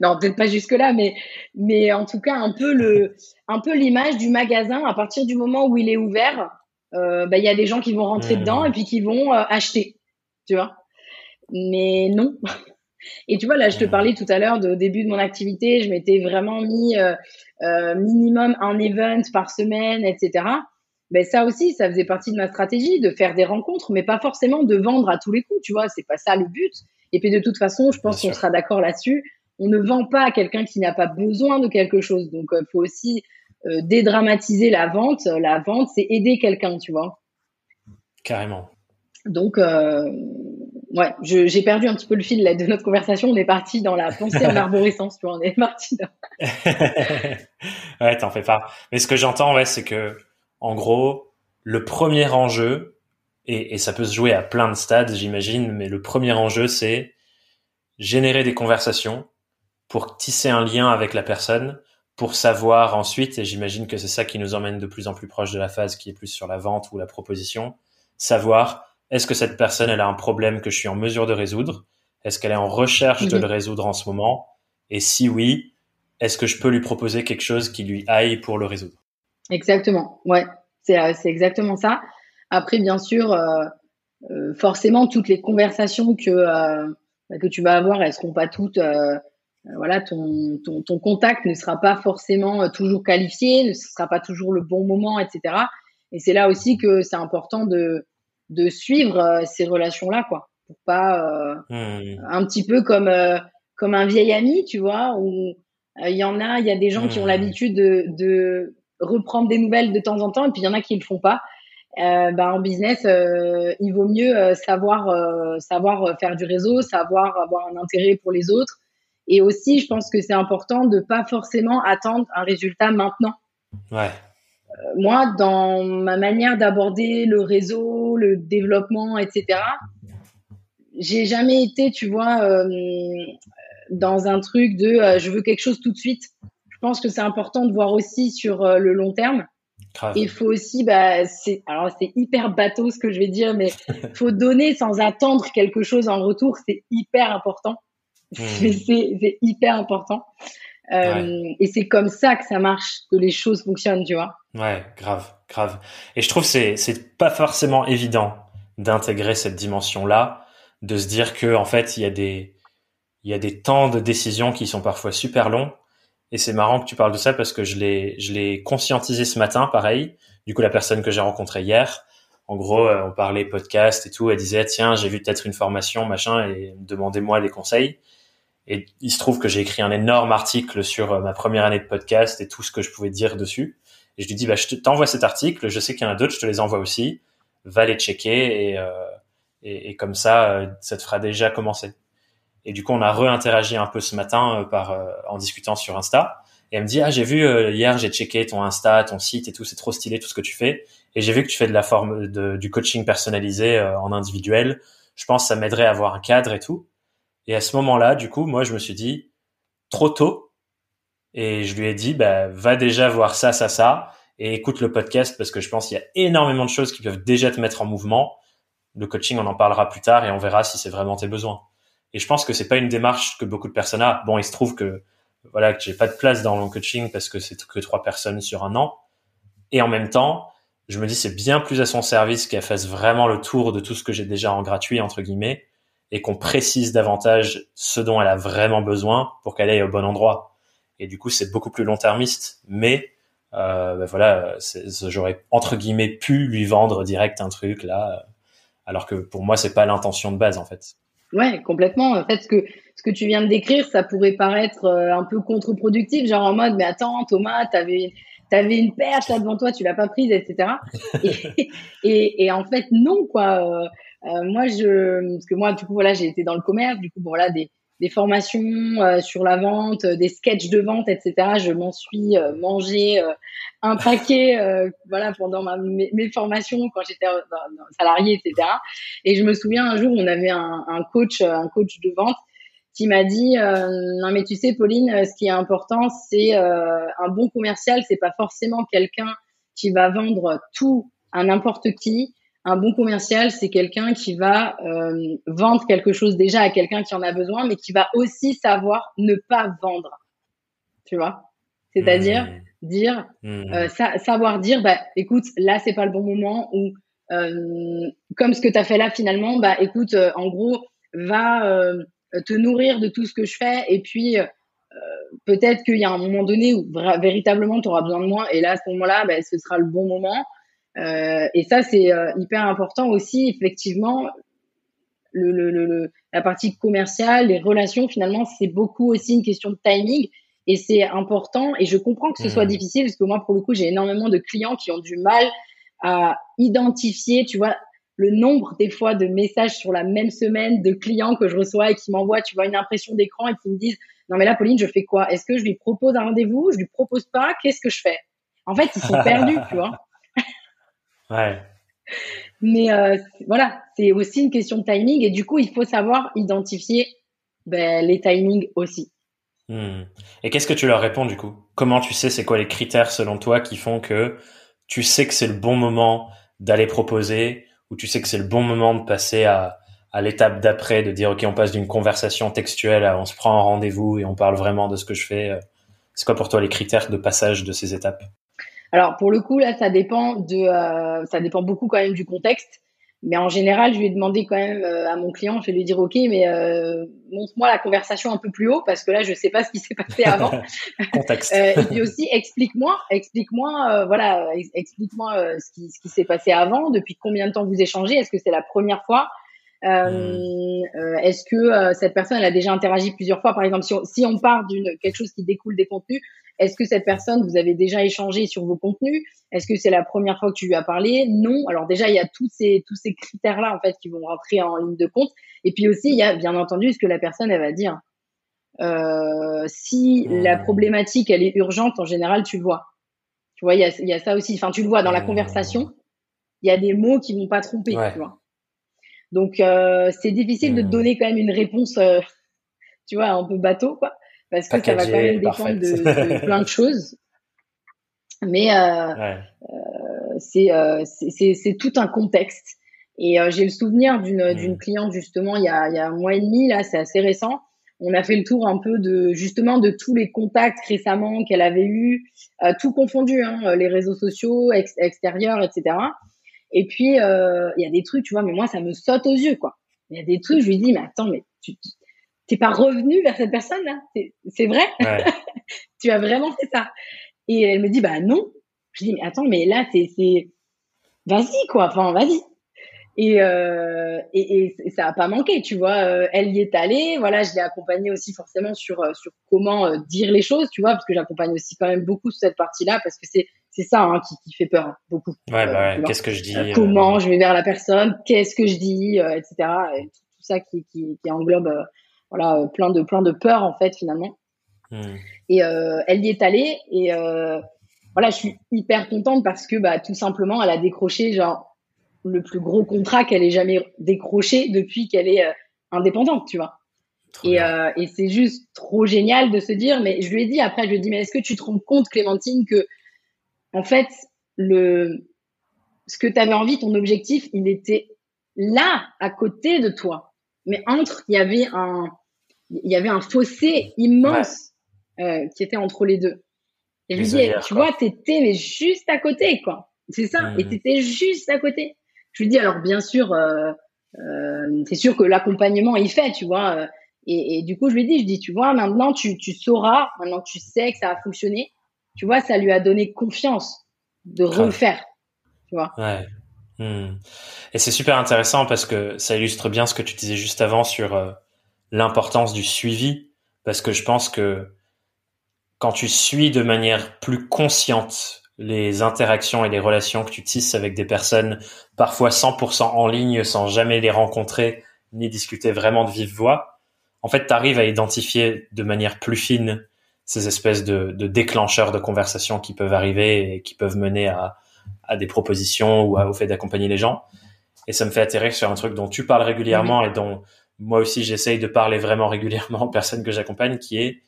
non, peut-être pas jusque là, mais mais en tout cas un peu le un peu l'image du magasin à partir du moment où il est ouvert. Euh, bah, il y a des gens qui vont rentrer mmh. dedans et puis qui vont euh, acheter, tu vois. Mais non. Et tu vois, là, je te mmh. parlais tout à l'heure de début de mon activité, je m'étais vraiment mis euh, euh, minimum un event par semaine, etc. Ben ça aussi, ça faisait partie de ma stratégie de faire des rencontres, mais pas forcément de vendre à tous les coups, tu vois. C'est pas ça le but. Et puis de toute façon, je pense qu'on sera d'accord là-dessus. On ne vend pas à quelqu'un qui n'a pas besoin de quelque chose. Donc, il faut aussi euh, dédramatiser la vente. La vente, c'est aider quelqu'un, tu vois. Carrément. Donc, euh, ouais, j'ai perdu un petit peu le fil là, de notre conversation. On est parti dans la pensée en arborescence, tu vois. On est parti. (laughs) ouais, t'en fais pas. Mais ce que j'entends, ouais, c'est que en gros, le premier enjeu, et, et ça peut se jouer à plein de stades, j'imagine, mais le premier enjeu, c'est générer des conversations pour tisser un lien avec la personne, pour savoir ensuite, et j'imagine que c'est ça qui nous emmène de plus en plus proche de la phase qui est plus sur la vente ou la proposition, savoir est-ce que cette personne, elle a un problème que je suis en mesure de résoudre? Est-ce qu'elle est en recherche de mhm. le résoudre en ce moment? Et si oui, est-ce que je peux lui proposer quelque chose qui lui aille pour le résoudre? Exactement, ouais, c'est euh, exactement ça. Après, bien sûr, euh, euh, forcément, toutes les conversations que, bah, que tu vas avoir, elles seront pas toutes voilà, ton, ton, ton, contact ne sera pas forcément toujours qualifié, ne sera pas toujours le bon moment, etc. Et c'est là aussi que c'est important de, de suivre euh, ces relations-là, quoi, pour pas euh, mmh. un petit peu comme euh, comme un vieil ami, tu vois, où il y en a, il y a des gens qui ont mmh. l'habitude de, de reprendre des nouvelles de temps en temps, et puis il y en a qui le font pas. Euh, bah, en business, euh, il vaut mieux savoir savoir faire du réseau, savoir avoir un intérêt pour les autres. Et aussi, je pense que c'est important de pas forcément attendre un résultat maintenant. Ouais moi, dans ma manière d'aborder le réseau, le développement, etc., j'ai jamais été, tu vois, euh, dans un truc de euh, je veux quelque chose tout de suite. Je pense que c'est important de voir aussi sur euh, le long terme. Il faut aussi, bah, c'est, alors c'est hyper bateau ce que je vais dire, mais (laughs) faut donner sans attendre quelque chose en retour. C'est hyper important. Hmm. C'est hyper important. Euh, et c'est comme ça que ça marche, que les choses fonctionnent, tu vois. Ouais, grave, grave. Et je trouve c'est c'est pas forcément évident d'intégrer cette dimension-là, de se dire que en fait il y a des il y a des temps de décision qui sont parfois super longs. Et c'est marrant que tu parles de ça parce que je l'ai je l'ai conscientisé ce matin, pareil. Du coup, la personne que j'ai rencontrée hier, en gros, euh, on parlait podcast et tout. Elle disait tiens, j'ai vu peut-être une formation, machin, et demandez-moi des conseils. Et il se trouve que j'ai écrit un énorme article sur euh, ma première année de podcast et tout ce que je pouvais dire dessus. Et je lui dis, bah, je t'envoie cet article, je sais qu'il y en a d'autres, je te les envoie aussi. Va les checker et, euh, et, comme ça, euh, ça te fera déjà commencer. Et du coup, on a réinteragi un peu ce matin par en discutant sur Insta. Et elle me dit, ah, j'ai vu hier, j'ai checké ton Insta, ton site et tout, c'est trop stylé tout ce que tu fais. Et j'ai vu que tu fais de la forme de, du coaching personnalisé en individuel. Je pense que ça m'aiderait à avoir un cadre et tout. Et à ce moment-là, du coup, moi, je me suis dit, trop tôt. Et je lui ai dit, bah, va déjà voir ça, ça, ça, et écoute le podcast parce que je pense qu'il y a énormément de choses qui peuvent déjà te mettre en mouvement. Le coaching, on en parlera plus tard et on verra si c'est vraiment tes besoins. Et je pense que c'est pas une démarche que beaucoup de personnes ont. Bon, il se trouve que, voilà, que j'ai pas de place dans le coaching parce que c'est que trois personnes sur un an. Et en même temps, je me dis c'est bien plus à son service qu'elle fasse vraiment le tour de tout ce que j'ai déjà en gratuit, entre guillemets, et qu'on précise davantage ce dont elle a vraiment besoin pour qu'elle aille au bon endroit. Et du coup, c'est beaucoup plus long-termiste, mais euh, ben voilà, j'aurais entre guillemets pu lui vendre direct un truc là, alors que pour moi, c'est pas l'intention de base en fait. Ouais, complètement. En fait, ce que ce que tu viens de décrire, ça pourrait paraître euh, un peu contre-productif, genre en mode, mais attends, Thomas, t'avais t'avais une perche là devant toi, tu l'as pas prise, etc. (laughs) et, et, et, en fait, non, quoi. Euh, euh, moi, je, parce que moi, du coup, voilà, j'ai été dans le commerce, du coup, bon, voilà, des, des formations euh, sur la vente, euh, des sketchs de vente, etc. Je m'en suis mangé un paquet, voilà, pendant ma, mes, formations quand j'étais salarié, etc. Et je me souviens un jour, on avait un, un coach, un coach de vente qui m'a dit non mais tu sais Pauline ce qui est important c'est un bon commercial c'est pas forcément quelqu'un qui va vendre tout à n'importe qui un bon commercial, c'est quelqu'un qui va euh, vendre quelque chose déjà à quelqu'un qui en a besoin, mais qui va aussi savoir ne pas vendre. Tu vois? C'est-à-dire mmh. dire, mmh. Euh, savoir dire, bah, écoute, là, c'est pas le bon moment, ou euh, comme ce que tu as fait là finalement, bah, écoute, en gros, va te nourrir de tout ce que je fais, et puis peut-être qu'il y a un moment donné où véritablement tu auras besoin de moi, et là, à ce moment-là, bah, ce sera le bon moment. Euh, et ça, c'est euh, hyper important aussi, effectivement. Le, le, le, la partie commerciale, les relations, finalement, c'est beaucoup aussi une question de timing. Et c'est important. Et je comprends que ce soit mmh. difficile, parce que moi, pour le coup, j'ai énormément de clients qui ont du mal à identifier, tu vois, le nombre des fois de messages sur la même semaine de clients que je reçois et qui m'envoient, tu vois, une impression d'écran et qui me disent, non mais là, Pauline, je fais quoi? Est-ce que je lui propose un rendez-vous? Je lui propose pas? Qu'est-ce que je fais? En fait, ils sont perdus, (laughs) tu vois. Ouais. Mais euh, voilà, c'est aussi une question de timing et du coup, il faut savoir identifier ben, les timings aussi. Hmm. Et qu'est-ce que tu leur réponds du coup? Comment tu sais c'est quoi les critères selon toi qui font que tu sais que c'est le bon moment d'aller proposer ou tu sais que c'est le bon moment de passer à, à l'étape d'après, de dire ok on passe d'une conversation textuelle à on se prend un rendez-vous et on parle vraiment de ce que je fais? C'est quoi pour toi les critères de passage de ces étapes? Alors pour le coup là ça dépend de euh, ça dépend beaucoup quand même du contexte. Mais en général, je vais demander quand même euh, à mon client, je vais lui dire OK, mais euh, montre-moi la conversation un peu plus haut parce que là, je sais pas ce qui s'est passé avant. (laughs) Contexte. euh, et puis aussi, explique-moi, explique-moi, euh, voilà, explique-moi euh, ce qui, ce qui s'est passé avant, depuis combien de temps vous échangez, est-ce que c'est la première fois euh, euh, Est-ce que euh, cette personne elle a déjà interagi plusieurs fois Par exemple, si on, si on part d'une quelque chose qui découle des contenus, est-ce que cette personne vous avez déjà échangé sur vos contenus? Est-ce que c'est la première fois que tu lui as parlé? Non. Alors déjà, il y a tous ces tous ces critères là en fait qui vont rentrer en ligne de compte. Et puis aussi, il y a bien entendu ce que la personne elle va dire. Euh, si mmh. la problématique elle est urgente, en général, tu le vois. Tu vois, il y a, y a ça aussi. Enfin, tu le vois dans la conversation. Il y a des mots qui vont pas tromper. Ouais. Tu vois. Donc euh, c'est difficile de te donner quand même une réponse, euh, (laughs) tu vois, un peu bateau, quoi, parce que ça va quand même dépendre de, de, (laughs) plein de choses. Mais euh, ouais. c'est c'est tout un contexte. Et j'ai le souvenir d'une d'une mmh. cliente justement il y a il y a un mois et demi là, c'est assez récent. On a fait le tour un peu de justement de tous les contacts récemment qu'elle avait eu, tout confondu, hein, les réseaux sociaux, ex extérieurs, etc. Et puis, euh, il y a des trucs, tu vois, mais moi, ça me saute aux yeux, quoi. Il y a des trucs, je lui dis, mais attends, mais tu t'es pas revenu vers cette personne, là C'est vrai ouais. (laughs) Tu as vraiment fait ça Et elle me dit, bah non. Je dis, mais attends, mais là, c'est... Vas-y, quoi, enfin, vas-y. Et, euh, et, et, ça a pas manqué, tu vois. Euh, elle y est allée, voilà, je l'ai accompagnée aussi forcément sur sur comment euh, dire les choses, tu vois, parce que j'accompagne aussi quand même beaucoup sur cette partie-là, parce que c'est c'est ça hein, qui, qui, fait peur hein, beaucoup. Ouais, bah ouais. qu'est-ce que je dis euh, Comment je vais vers la personne Qu'est-ce que je dis, etc. Et tout, tout, ça qui, qui, qui englobe voilà plein de plein de peurs en fait finalement. Hmm. Et elle y est allée et voilà, je suis hyper contente parce que bah tout simplement, elle a décroché genre le plus gros contrat qu'elle ait jamais décroché depuis qu'elle est euh, indépendante, tu vois. Et, euh, et c'est juste trop génial de se dire, mais je lui ai dit après, je lui ai dit, mais est-ce que tu te rends compte, Clémentine, que en fait, le ce que tu avais envie, ton objectif, il était là, à côté de toi. Mais entre, il y avait un, il y avait un fossé immense ouais. euh, qui était entre les deux. Et je lui dis, tu quoi. vois, t'étais mais juste à côté, quoi. C'est ça. Mmh. Et t'étais juste à côté. Je lui dis alors bien sûr, euh, euh, c'est sûr que l'accompagnement il fait, tu vois. Et, et, du coup je lui dis, je dis tu vois maintenant tu, tu sauras, maintenant tu sais que ça a fonctionné, tu vois ça lui a donné confiance de refaire, tu vois. Ouais. Hmm. Et c'est super intéressant parce que ça illustre bien ce que tu disais juste avant sur euh, l'importance du suivi, parce que je pense que quand tu suis de manière plus consciente les interactions et les relations que tu tisses avec des personnes, parfois 100% en ligne, sans jamais les rencontrer, ni discuter vraiment de vive voix, en fait, tu arrives à identifier de manière plus fine ces espèces de, de, déclencheurs de conversation qui peuvent arriver et qui peuvent mener à, à des propositions ou à, au fait d'accompagner les gens. Et ça me fait atterrir sur un truc dont tu parles régulièrement oui. et dont moi aussi j'essaye de parler vraiment régulièrement aux personnes que j'accompagne, qui est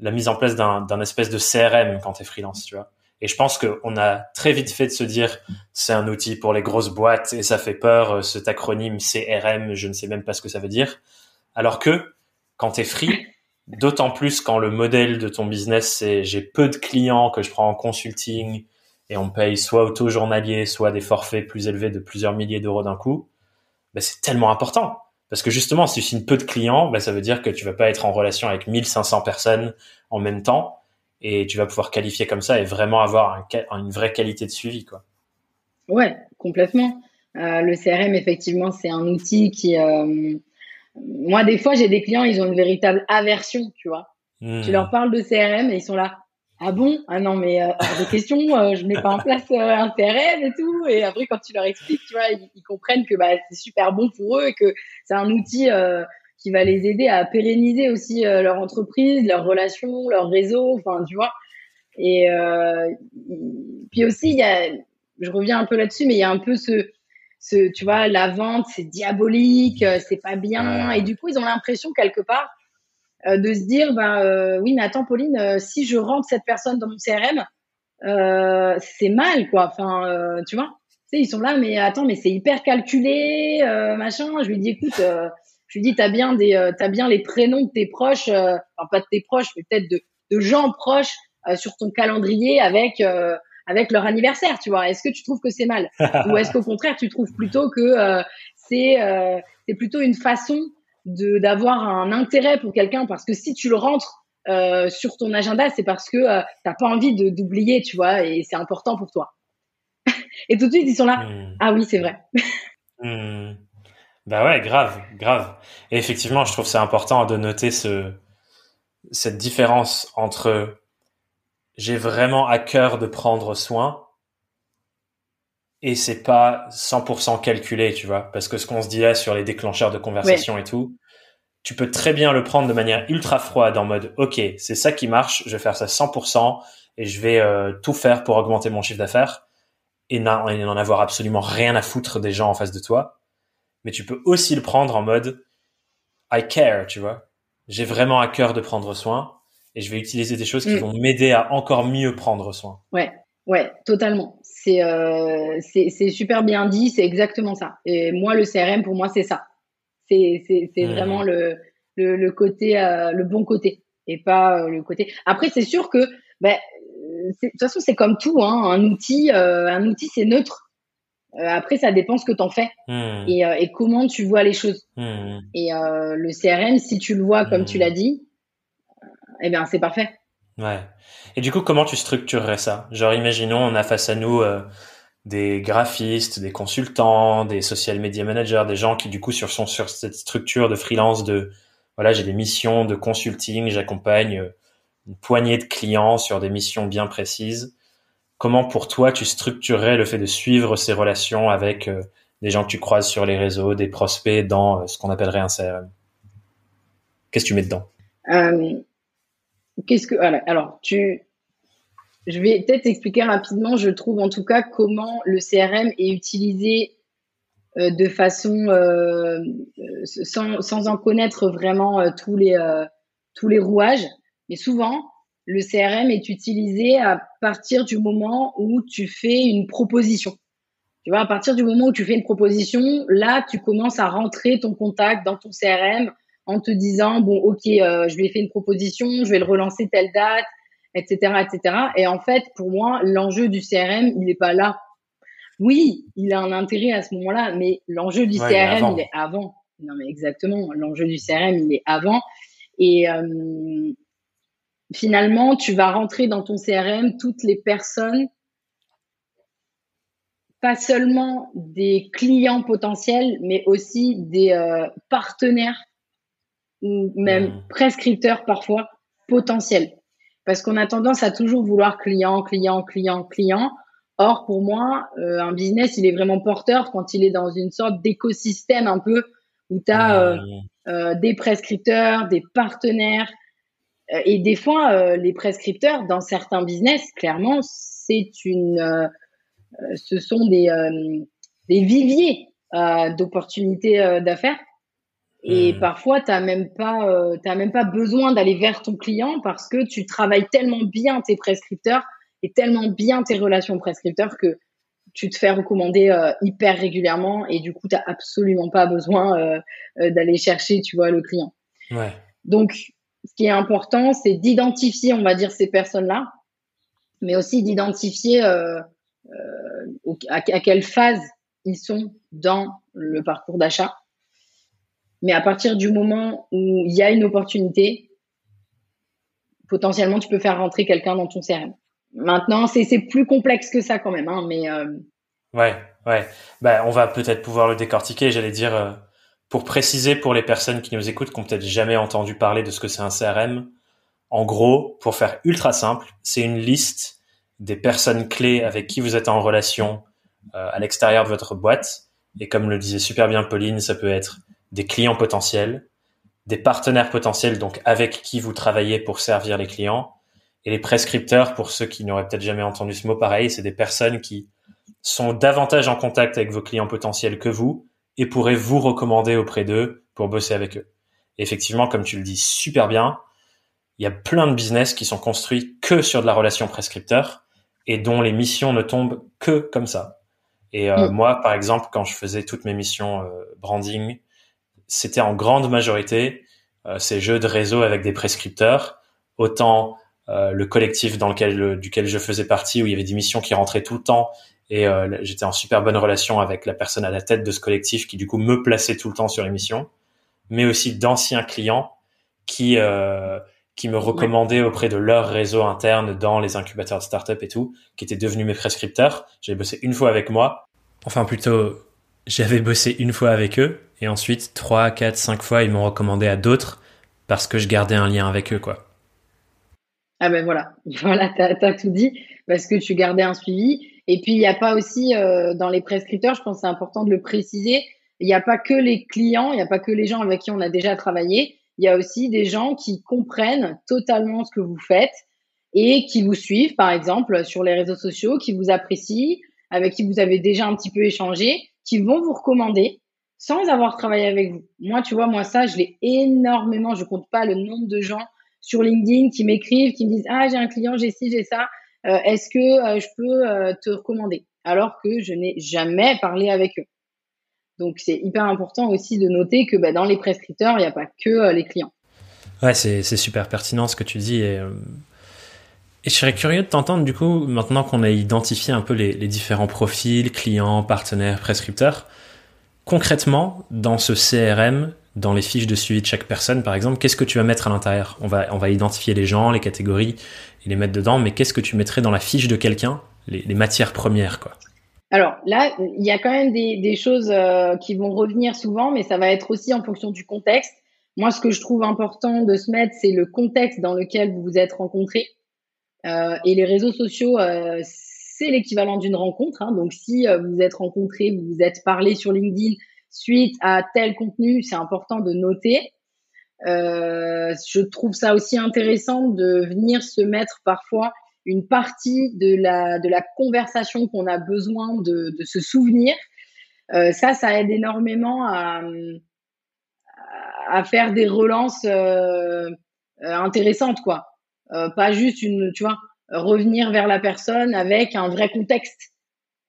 la mise en place d'un espèce de CRM quand tu es freelance, tu vois. Et je pense qu'on a très vite fait de se dire c'est un outil pour les grosses boîtes et ça fait peur, cet acronyme CRM, je ne sais même pas ce que ça veut dire. Alors que quand tu es free, d'autant plus quand le modèle de ton business c'est j'ai peu de clients que je prends en consulting et on paye soit au taux journalier, soit des forfaits plus élevés de plusieurs milliers d'euros d'un coup, ben c'est tellement important. Parce que justement, si tu signes peu de clients, ben ça veut dire que tu vas pas être en relation avec 1500 personnes en même temps et tu vas pouvoir qualifier comme ça et vraiment avoir un, une vraie qualité de suivi quoi. Ouais, complètement. Euh, le CRM effectivement c'est un outil qui euh, moi des fois j'ai des clients ils ont une véritable aversion tu vois. Mmh. Tu leur parles de CRM et ils sont là ah bon? Ah non mais euh, des questions je mets pas en place un CRM et tout et après quand tu leur expliques tu vois ils, ils comprennent que bah c'est super bon pour eux et que c'est un outil qui va les aider à pérenniser aussi euh, leur entreprise, leurs relations, leur réseau, enfin tu vois. Et euh, puis aussi il y a je reviens un peu là-dessus, mais il y a un peu ce, ce, tu vois, la vente, c'est diabolique, euh, c'est pas bien. Et du coup, ils ont l'impression quelque part euh, de se dire, ben euh, oui, mais attends, Pauline, si je rentre cette personne dans mon CRM, c'est mal, quoi. Enfin, tu vois, tu sais, ils sont là, mais attends, mais c'est hyper calculé, machin. Je lui dis, écoute, je lui dis, t'as bien des, t'as bien les prénoms de tes proches, enfin pas de tes proches, mais peut-être de, de gens proches sur ton calendrier avec avec leur anniversaire, tu vois. Est-ce que tu trouves que c'est mal? (laughs) Ou est-ce qu'au contraire tu trouves plutôt que euh, c'est euh, c'est plutôt une façon de d'avoir un intérêt pour quelqu'un parce que si tu le rentres euh, sur ton agenda, c'est parce que euh, t'as pas envie de d'oublier, tu vois, et c'est important pour toi. (laughs) et tout de suite ils sont là. Hmm. Ah oui, c'est vrai. (laughs) hmm. Bah ouais, grave, grave. Et effectivement, je trouve c'est important de noter ce cette différence entre j'ai vraiment à cœur de prendre soin et c'est pas 100% calculé, tu vois, parce que ce qu'on se dit là sur les déclencheurs de conversation et tout, tu peux très bien le prendre de manière ultra froide en mode OK, c'est ça qui marche, je vais faire ça 100% et je vais euh, tout faire pour augmenter mon chiffre d'affaires et n'en avoir absolument rien à foutre des gens en face de toi. Mais tu peux aussi le prendre en mode I care, tu vois. J'ai vraiment à cœur de prendre soin et je vais utiliser des choses qui mm. vont m'aider à encore mieux prendre soin. Ouais, ouais, totalement. C'est euh, c'est super bien dit, c'est exactement ça. Et moi, le CRM, pour moi, c'est ça. C'est c'est mm. vraiment le, le, le côté, euh, le bon côté et pas euh, le côté. Après, c'est sûr que, ben, de toute façon, c'est comme tout, hein, un outil, un outil, c'est neutre. après, ça dépend ce que tu en fais mm. et, et, comment tu vois les choses. Et le CRM, si tu le vois comme tu l'as dit, eh bien, c'est parfait. Ouais. Et du coup, comment tu structurerais ça? Genre, imaginons, on a face à nous euh, des graphistes, des consultants, des social media managers, des gens qui, du coup, sur, sont sur cette structure de freelance de, voilà, j'ai des missions de consulting, j'accompagne euh, une poignée de clients sur des missions bien précises. Comment, pour toi, tu structurerais le fait de suivre ces relations avec euh, des gens que tu croises sur les réseaux, des prospects dans ce qu'on appellerait un CRM Qu'est-ce que tu mets dedans? Qu'est-ce que alors tu je vais peut-être expliquer rapidement, je trouve en tout cas comment le CRM est utilisé euh, de façon euh, sans, sans, en connaître vraiment euh, tous les tous les rouages, mais souvent le CRM est utilisé à partir du moment où tu fais une proposition. Tu vois, à partir du moment où tu fais une proposition, là, tu commences à rentrer ton contact dans ton CRM en te disant bon ok euh, je lui ai fait une proposition, je vais le relancer telle date, etc. etc. Et en fait pour moi l'enjeu du CRM il n'est pas là. Oui il a un intérêt à ce moment-là, mais l'enjeu du CRM il est avant. Non mais exactement l'enjeu du CRM il est avant et euh, finalement tu vas rentrer dans ton CRM toutes les personnes pas seulement des clients potentiels, mais aussi des euh, partenaires ou même mmh. prescripteur parfois potentiel. Parce qu'on a tendance à toujours vouloir client, client, client, client. Or, pour moi, euh, un business, il est vraiment porteur quand il est dans une sorte d'écosystème un peu où tu as euh, mmh. euh, des prescripteurs, des partenaires. et des fois, les prescripteurs, dans certains business, clairement, c'est une, ce sont des, des viviers d'opportunités d'affaires et hmm. parfois, tu n'as même, pas, euh, même pas besoin d'aller vers ton client parce que tu travailles tellement bien tes prescripteurs et tellement bien tes relations prescripteurs que tu te fais recommander euh, hyper régulièrement et du coup, tu n'as absolument pas besoin euh, euh, d'aller chercher, tu vois, le client. Ouais. Donc, ce qui est important, c'est d'identifier, on va dire, ces personnes-là, mais aussi d'identifier à, à quelle phase ils sont dans le parcours d'achat mais à partir du moment où il y a une opportunité, potentiellement, tu peux faire rentrer quelqu'un dans ton CRM. Maintenant, c'est plus complexe que ça quand même, hein, mais. Euh... Ouais, ouais. Bah, on va peut-être pouvoir le décortiquer. J'allais dire, euh, pour préciser pour les personnes qui nous écoutent, qui n'ont peut-être jamais entendu parler de ce que c'est un CRM. En gros, pour faire ultra simple, c'est une liste des personnes clés avec qui vous êtes en relation euh, à l'extérieur de votre boîte. Et comme le disait super bien Pauline, ça peut être des clients potentiels, des partenaires potentiels, donc avec qui vous travaillez pour servir les clients, et les prescripteurs, pour ceux qui n'auraient peut-être jamais entendu ce mot pareil, c'est des personnes qui sont davantage en contact avec vos clients potentiels que vous et pourraient vous recommander auprès d'eux pour bosser avec eux. effectivement, comme tu le dis super bien, il y a plein de business qui sont construits que sur de la relation prescripteur et dont les missions ne tombent que comme ça. Et euh, mm. moi, par exemple, quand je faisais toutes mes missions euh, branding, c'était en grande majorité euh, ces jeux de réseau avec des prescripteurs, autant le collectif dans lequel duquel je faisais partie où il y avait des missions qui rentraient tout le temps et j'étais en super bonne relation avec la personne à la tête de ce collectif qui du coup me plaçait tout le temps sur les missions, mais aussi d'anciens clients qui qui me recommandaient auprès de leur réseau interne dans les incubateurs de start-up et tout, qui étaient devenus mes prescripteurs. J'avais bossé une fois avec moi. Enfin, plutôt, j'avais bossé une fois avec eux. Et ensuite, trois, quatre, cinq fois, ils m'ont recommandé à d'autres parce que je gardais un lien avec eux, quoi. Ah ben voilà, (laughs) voilà, t'as as tout dit, parce que tu gardais un suivi. Et puis, il n'y a pas aussi, euh, dans les prescripteurs, je pense que c'est important de le préciser, il n'y a pas que les clients, il n'y a pas que les gens avec qui on a déjà travaillé, il y a aussi des gens qui comprennent totalement ce que vous faites et qui vous suivent, par exemple, sur les réseaux sociaux, qui vous apprécient, avec qui vous avez déjà un petit peu échangé, qui vont vous recommander sans avoir travaillé avec vous. Moi, tu vois, moi, ça, je l'ai énormément. Je compte pas le nombre de gens sur LinkedIn qui m'écrivent, qui me disent, ah, j'ai un client, j'ai ci, j'ai ça. Euh, est-ce que euh, je peux euh, te recommander? Alors que je n'ai jamais parlé avec eux. Donc c'est hyper important aussi de noter que bah, dans les prescripteurs, il n'y a pas que les clients. Ouais, c'est super pertinent ce que tu dis. Et, je serais curieux de t'entendre du coup, maintenant qu'on a identifié un peu les, différents profils, clients, partenaires, prescripteurs, concrètement, dans ce CRM, dans les fiches de suivi de chaque personne, par exemple, qu'est-ce que tu vas mettre à l'intérieur? On va, on va identifier les gens, les catégories et les mettre dedans, mais qu'est-ce que tu mettrais dans la fiche de quelqu'un, les, matières premières quoi alors là, il y a quand même des, des choses euh, qui vont revenir souvent, mais ça va être aussi en fonction du contexte. Moi, ce que je trouve important de se mettre, c'est le contexte dans lequel vous vous êtes rencontrés. Euh, et les réseaux sociaux, euh, c'est l'équivalent d'une rencontre. Hein. Donc, si euh, vous êtes rencontrés, vous vous êtes parlé sur LinkedIn suite à tel contenu, c'est important de noter. je trouve ça aussi intéressant de venir se mettre parfois une partie de la, de la conversation qu'on a besoin de, se souvenir. Euh, ça, ça aide énormément à, à faire des relances euh, intéressantes, quoi. Euh, pas juste une, tu vois, revenir vers la personne avec un vrai contexte.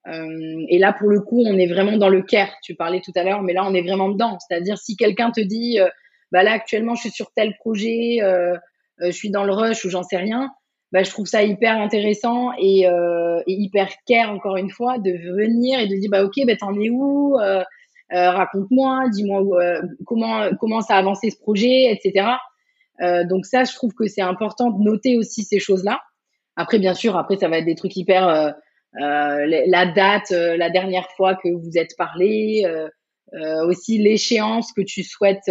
Euh, et là, pour le coup, on est vraiment dans le care. Tu parlais tout à l'heure, mais là, on est vraiment dedans. C'est-à-dire, si quelqu'un te dit, euh, bah là, actuellement, je suis sur tel projet, euh, je suis dans le rush ou j'en sais rien, bah, je trouve ça hyper intéressant et, euh, et, hyper care encore une fois de venir et de dire bah ok bah t'en es où euh, euh, raconte-moi dis-moi euh, comment comment ça a avancé ce projet etc euh, donc ça je trouve que c'est important de noter aussi ces choses là après bien sûr après ça va être des trucs hyper euh, la date la dernière fois que vous êtes parlé aussi l'échéance que tu souhaites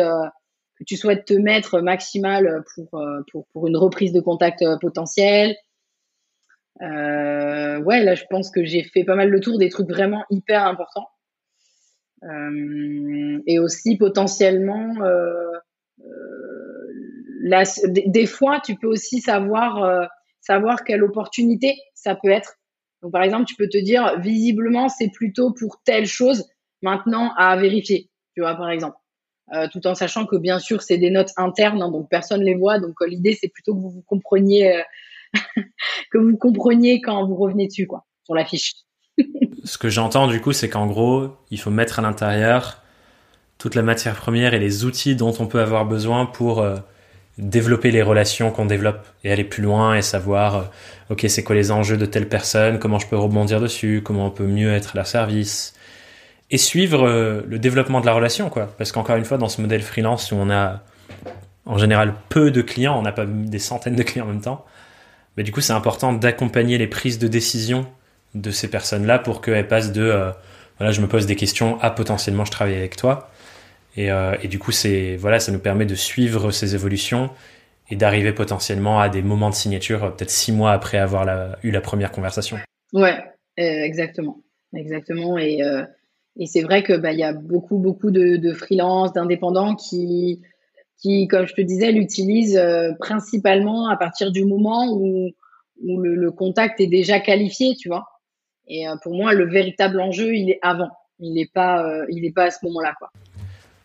que tu souhaites te mettre maximal pour, euh, pour, pour une reprise de contact euh, potentiel. Euh, ouais, là, je pense que j'ai fait pas mal le tour des trucs vraiment hyper importants. Euh, et aussi potentiellement, euh, là, des fois, tu peux aussi savoir, savoir quelle opportunité ça peut être. Donc, par exemple, tu peux te dire, visiblement, c'est plutôt pour telle chose maintenant à vérifier. Tu vois, par exemple. Euh, tout en sachant que bien sûr c'est des notes internes, hein, donc personne les voit. Donc euh, l'idée c'est plutôt que vous vous compreniez, euh, (laughs) que vous compreniez quand vous revenez dessus, quoi, sur la fiche. (laughs) Ce que j'entends du coup, c'est qu'en gros, il faut mettre à l'intérieur toute la matière première et les outils dont on peut avoir besoin pour développer les relations qu'on développe et aller plus loin et savoir, ok, c'est quoi les enjeux de telle personne, comment je peux rebondir dessus, comment on peut mieux être à leur service, et suivre euh, le développement de la relation, quoi. Parce qu'encore une fois, dans ce modèle freelance où on a en général peu de clients, on n'a pas des centaines de clients en même temps, mais du coup, c'est important d'accompagner les prises de décision de ces personnes-là pour qu'elles passent de euh, voilà, je me pose des questions à potentiellement je travaille avec toi. Et, euh, et du coup, c'est voilà, ça nous permet de suivre ces évolutions et d'arriver potentiellement à des moments de signature peut-être six mois après avoir eu la première conversation. Ouais, exactement, exactement. Et c'est vrai que bah, il y a beaucoup beaucoup de, de freelance, d'indépendants qui qui, comme je te disais, l'utilisent euh, principalement à partir du moment où où le, le, contact est déjà qualifié, tu vois. Et pour moi, le véritable enjeu, il est avant. Il n'est pas, il est pas à ce moment-là, quoi.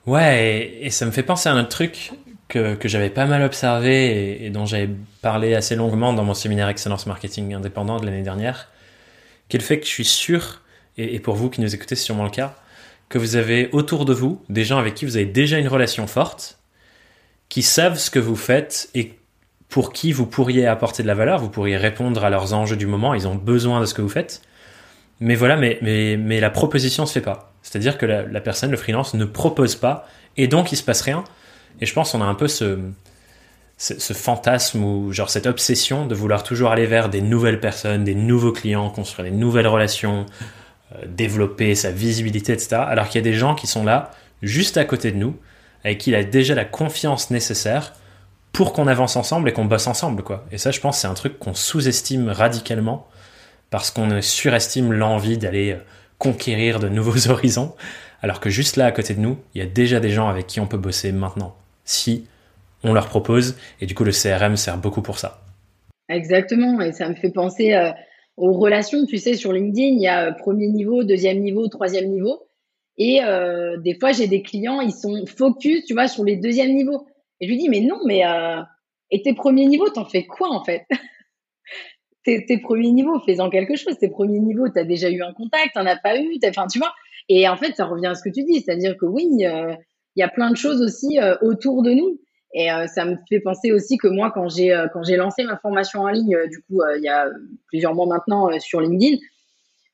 Ouais, et, ça me fait penser à un autre truc que, que j'avais pas mal observé et, dont j'avais parlé assez longuement dans mon séminaire Excellence Marketing Indépendant de l'année dernière, qui est le fait que je suis sûr, et, pour vous qui nous écoutez, c'est sûrement le cas, que vous avez autour de vous des gens avec qui vous avez déjà une relation forte, qui savent ce que vous faites et pour qui vous pourriez apporter de la valeur, vous pourriez répondre à leurs enjeux du moment, ils ont besoin de ce que vous faites. Mais voilà, mais, mais, mais la proposition se fait pas. C'est-à-dire que la, personne, le freelance, ne propose pas, et donc il se passe rien. Et je pense qu'on a un peu ce, fantasme ou genre cette obsession de vouloir toujours aller vers des nouvelles personnes, des nouveaux clients, construire des nouvelles relations, euh, développer sa visibilité, etc. Alors qu'il y a des gens qui sont là, juste à côté de nous, avec qui il a déjà la confiance nécessaire pour qu'on avance ensemble et qu'on bosse ensemble, quoi. Et ça, je pense, c'est un truc qu'on sous-estime radicalement parce qu'on surestime l'envie d'aller euh, conquérir de nouveaux (laughs) horizons, alors que juste là à côté de nous, il y a déjà des gens avec qui on peut bosser maintenant, si on leur propose, et du coup le CRM sert beaucoup pour ça. Exactement, et ça me fait penser euh, aux relations, tu sais, sur LinkedIn, il y a euh, premier niveau, deuxième niveau, troisième niveau, et euh, des fois j'ai des clients, ils sont focus, tu vois, sur les deuxièmes niveaux. Et je lui dis, mais non, mais et tes premiers niveaux, t'en fais quoi en fait? (laughs) tes, premiers niveaux, fais-en quelque chose. Tes premiers niveaux, tu as déjà eu un contact, t'en as pas eu, enfin, tu vois. Et en fait, ça revient à ce que tu dis, c'est-à-dire que oui, euh, il y a plein de choses aussi euh, autour de nous. Et euh, ça me fait penser aussi que moi, quand j'ai quand j'ai lancé ma formation en ligne, du coup, il y a plusieurs mois maintenant sur LinkedIn,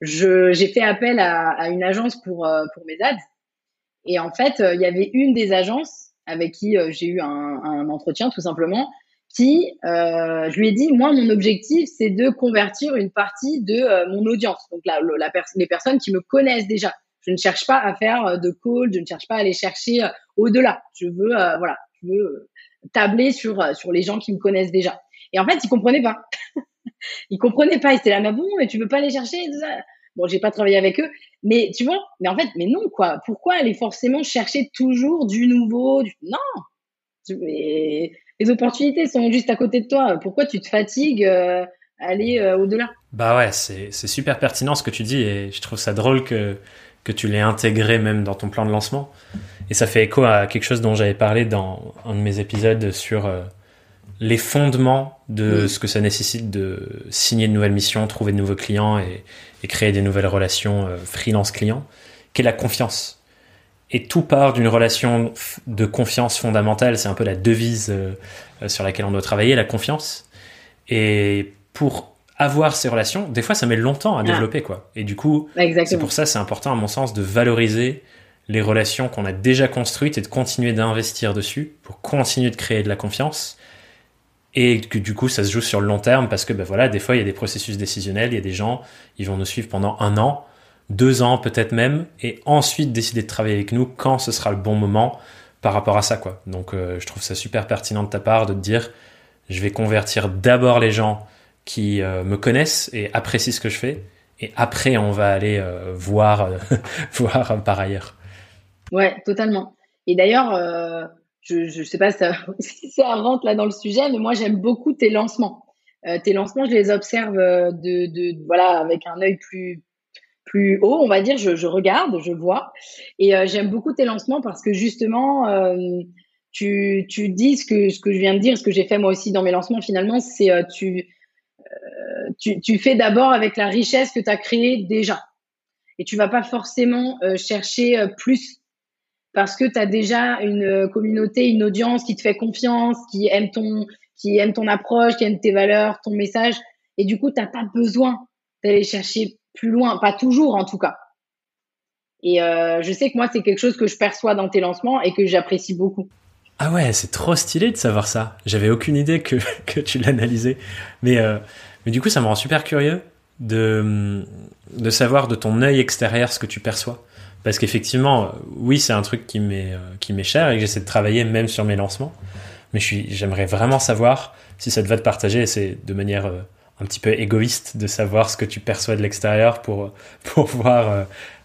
j'ai fait appel à, à, une agence pour pour mes ads. Et en fait, il y avait une des agences avec qui j'ai eu un, un entretien tout simplement qui, euh, je lui ai dit, moi, mon objectif, c'est de convertir une partie de euh, mon audience, donc la, la les personnes qui me connaissent déjà. Je ne cherche pas à faire euh, de call, je ne cherche pas à aller chercher euh, au-delà. Je veux, voilà, je veux tabler sur sur les gens qui me connaissent déjà. Et en fait, ils comprenaient pas. (laughs) ils comprenaient pas. Ils étaient là, mais bon, mais tu veux pas aller chercher Bon, j'ai pas travaillé avec eux, mais tu vois, mais en fait, mais non quoi. Pourquoi aller forcément chercher toujours du nouveau du... Non. Mais les opportunités sont juste à côté de toi. Pourquoi tu te fatigues euh, à aller euh, au-delà? Bah ouais, c'est super pertinent ce que tu dis et je trouve ça drôle que, que tu l'aies intégré même dans ton plan de lancement. Et ça fait écho à quelque chose dont j'avais parlé dans un de mes épisodes sur euh, les fondements de ce que ça nécessite de signer de nouvelles missions, trouver de nouveaux clients et, et créer des nouvelles relations freelance-client, qui est la confiance et tout part d'une relation de confiance fondamentale. C'est un peu la devise euh, sur laquelle on doit travailler, la confiance. Et pour avoir ces relations, des fois, ça met longtemps à ah. développer, quoi. Et du coup, c'est pour ça, c'est important, à mon sens, de valoriser les relations qu'on a déjà construites et de continuer d'investir dessus pour continuer de créer de la confiance. Et que du coup, ça se joue sur le long terme parce que, ben voilà, des fois, il y a des processus décisionnels, il y a des gens, ils vont nous suivre pendant un an deux ans peut-être même, et ensuite décider de travailler avec nous quand ce sera le bon moment par rapport à ça. quoi. Donc euh, je trouve ça super pertinent de ta part de te dire, je vais convertir d'abord les gens qui euh, me connaissent et apprécient ce que je fais, et après on va aller euh, voir, (laughs) voir par ailleurs. Ouais, totalement. Et d'ailleurs, je ne sais pas (laughs) si ça, rentre là dans le sujet, mais moi j'aime beaucoup tes lancements. tes lancements, je les observe de, de voilà avec un œil plus plus haut, on va dire, je, regarde, je vois. Et euh, j'aime beaucoup tes lancements parce que justement, euh, tu, tu dis ce que, ce que je viens de dire, ce que j'ai fait moi aussi dans mes lancements finalement, c'est euh, tu, tu, tu fais d'abord avec la richesse que tu as créée déjà. Et tu vas pas forcément chercher plus parce que tu as déjà une communauté, une audience qui te fait confiance, qui aime ton, qui aime ton approche, qui aime tes valeurs, ton message. Et du coup, tu n'as pas besoin d'aller chercher plus loin, pas toujours en tout cas. Et euh, je sais que moi, c'est quelque chose que je perçois dans tes lancements et que j'apprécie beaucoup. Ah ouais, c'est trop stylé de savoir ça. J'avais aucune idée que, (laughs) que tu l'analysais. Mais, euh, mais du coup, ça me rend super curieux de, de savoir de ton œil extérieur ce que tu perçois. Parce qu'effectivement, oui, c'est un truc qui m'est, euh, cher et que j'essaie de travailler même sur mes lancements. Mais j'aimerais vraiment savoir si ça te va te partager. C'est de manière un petit peu égoïste de savoir ce que tu perçois de l'extérieur pour, (laughs) pour voir euh,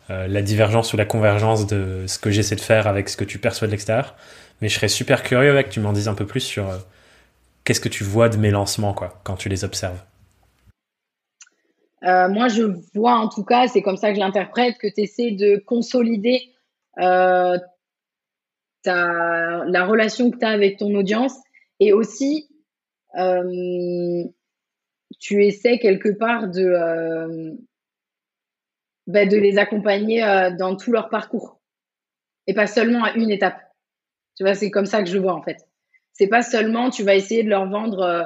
euh, la divergence ou la convergence de ce que j'essaie de faire avec ce que tu perçois de l'extérieur. Mais je serais super curieux avec que tu m'en dises un peu plus sur euh, qu'est-ce que tu vois de mes lancements quoi, quand tu les observes. moi, je vois en tout cas, c'est comme ça que je l'interprète, que tu essaies de consolider ta, la relation que tu as avec ton audience et aussi tu essaies quelque part de, bah, de les accompagner dans tout leur parcours et pas seulement à une étape. Tu vois, c'est comme ça que je vois en fait. C'est pas seulement tu vas essayer de leur vendre euh,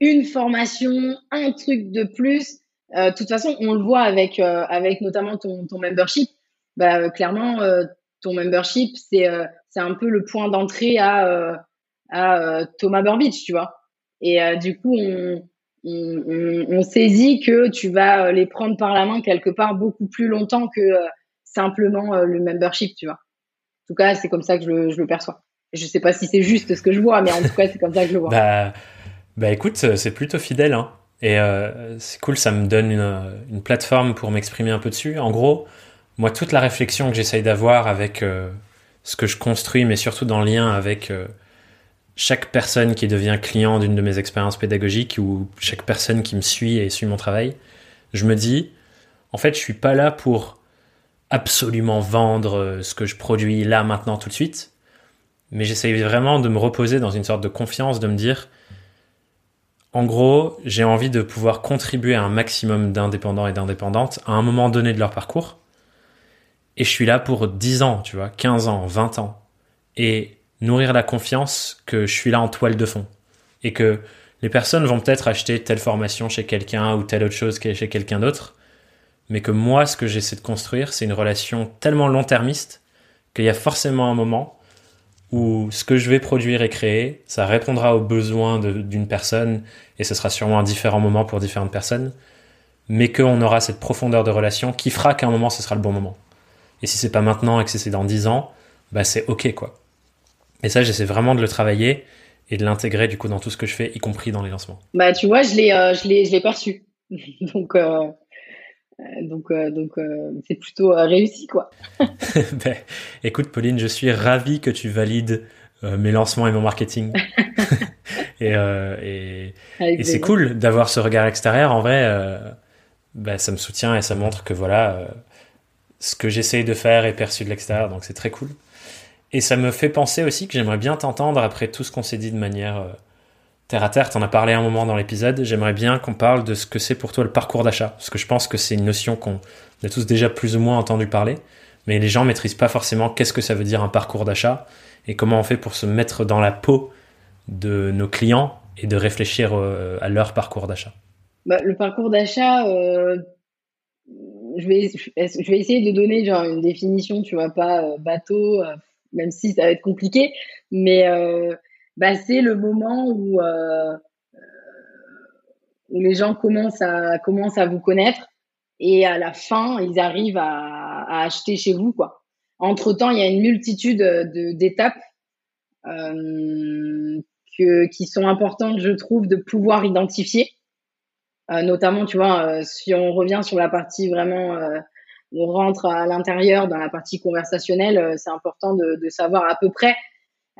une formation, un truc de plus. Euh, de toute façon, on le voit avec euh, avec notamment ton, ton membership. Bah, clairement, ton membership c'est c'est un peu le point d'entrée à à Thomas Burbidge, tu vois. Et du coup, on, on, saisit que tu vas les prendre par la main quelque part beaucoup plus longtemps que simplement le membership, tu vois. En tout cas, c'est comme ça que je le, perçois. Je sais pas si c'est juste ce que je vois, mais en tout cas, c'est comme ça que je le vois. bah, bah écoute, c'est plutôt fidèle. Hein. Et euh, c'est cool, ça me donne une, plateforme pour m'exprimer un peu dessus. En gros, moi, toute la réflexion que j'essaye d'avoir avec euh, ce que je construis, mais surtout dans le lien avec euh, chaque personne qui devient client d'une de mes expériences pédagogiques ou chaque personne qui me suit et suit mon travail, je me dis, en fait, je suis pas là pour absolument vendre euh, ce que je produis là, maintenant, tout de suite. Mais j'essaye vraiment de me reposer dans une sorte de confiance, de me dire, en gros, j'ai envie de pouvoir contribuer à un maximum d'indépendants et d'indépendantes à un moment donné de leur parcours. Et je suis là pour 10 ans, tu vois, 15 ans, 20 ans. Et nourrir la confiance que je suis là en toile de fond. Et que les personnes vont peut-être acheter telle formation chez quelqu'un ou telle autre chose chez quelqu'un d'autre mais que moi, ce que j'essaie de construire, c'est une relation tellement long-termiste qu'il y a forcément un moment où ce que je vais produire et créer, ça répondra aux besoins d'une personne, et ce sera sûrement un différent moment pour différentes personnes, mais qu'on aura cette profondeur de relation qui fera qu'à un moment, ce sera le bon moment. Et si c'est pas maintenant et que c'est dans dix ans, bah c'est ok quoi. Et ça, j'essaie vraiment de le travailler et de l'intégrer du coup dans tout ce que je fais, y compris dans les lancements. Bah tu vois, je l'ai, euh, je l'ai, je l'ai perçu. (laughs) Donc euh, euh, donc, euh, donc c'est plutôt réussi, quoi. (laughs) (laughs) ben, écoute, Pauline, je suis ravi que tu valides mes lancements et mon marketing. et, et, et c'est cool d'avoir ce regard extérieur. En vrai, ben, ça me soutient et ça montre que voilà, ce que j'essaye de faire est perçu de l'extérieur, donc c'est très cool. Et ça me fait penser aussi que j'aimerais bien t'entendre après tout ce qu'on s'est dit de manière terre à terre, t'en as parlé un moment dans l'épisode, j'aimerais bien qu'on parle de ce que c'est pour toi le parcours d'achat, parce que je pense que c'est une notion qu'on a tous déjà plus ou moins entendu parler, mais les gens maîtrisent pas forcément qu'est-ce que ça veut dire un parcours d'achat et comment on fait pour se mettre dans la peau de nos clients et de réfléchir euh, à leur parcours d'achat. Bah, le parcours d'achat, euh, je, vais, essayer de donner genre une définition, tu vois, pas euh, bateau, même si ça va être compliqué, mais bah, c'est le moment où, euh, où les gens commencent à, commencent à vous connaître et à la fin, ils arrivent à, acheter chez vous. quoi. Entre-temps, il y a une multitude d'étapes euh, qui sont importantes, je trouve, de pouvoir identifier. Euh, notamment, tu vois, euh, si on revient sur la partie vraiment, euh, on rentre à l'intérieur dans la partie conversationnelle, euh, c'est important de, de, savoir à peu près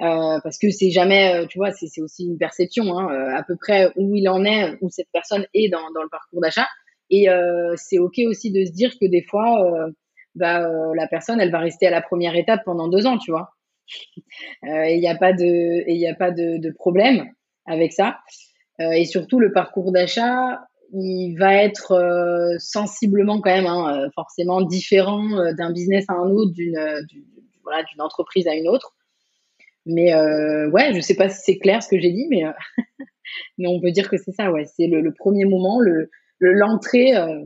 euh, parce que c'est jamais, euh, tu vois, c'est aussi une perception, hein, euh, à peu près où il en est, où cette personne est dans, dans le parcours d'achat. Et euh, c'est ok aussi de se dire que des fois, euh, bah, la personne, elle va rester à la première étape pendant deux ans, tu vois. (laughs) Il n'y a pas de, il n'y a pas de, de, problème avec ça. et surtout, le parcours d'achat, il va être sensiblement quand même, hein, forcément différent d'un business à un autre, d'une, voilà, d'une entreprise à une autre. Mais euh, ouais, je sais pas si c'est clair ce que j'ai dit, mais, euh, (laughs) mais on peut dire que c'est ça, ouais. C'est le, premier moment, le l'entrée, euh,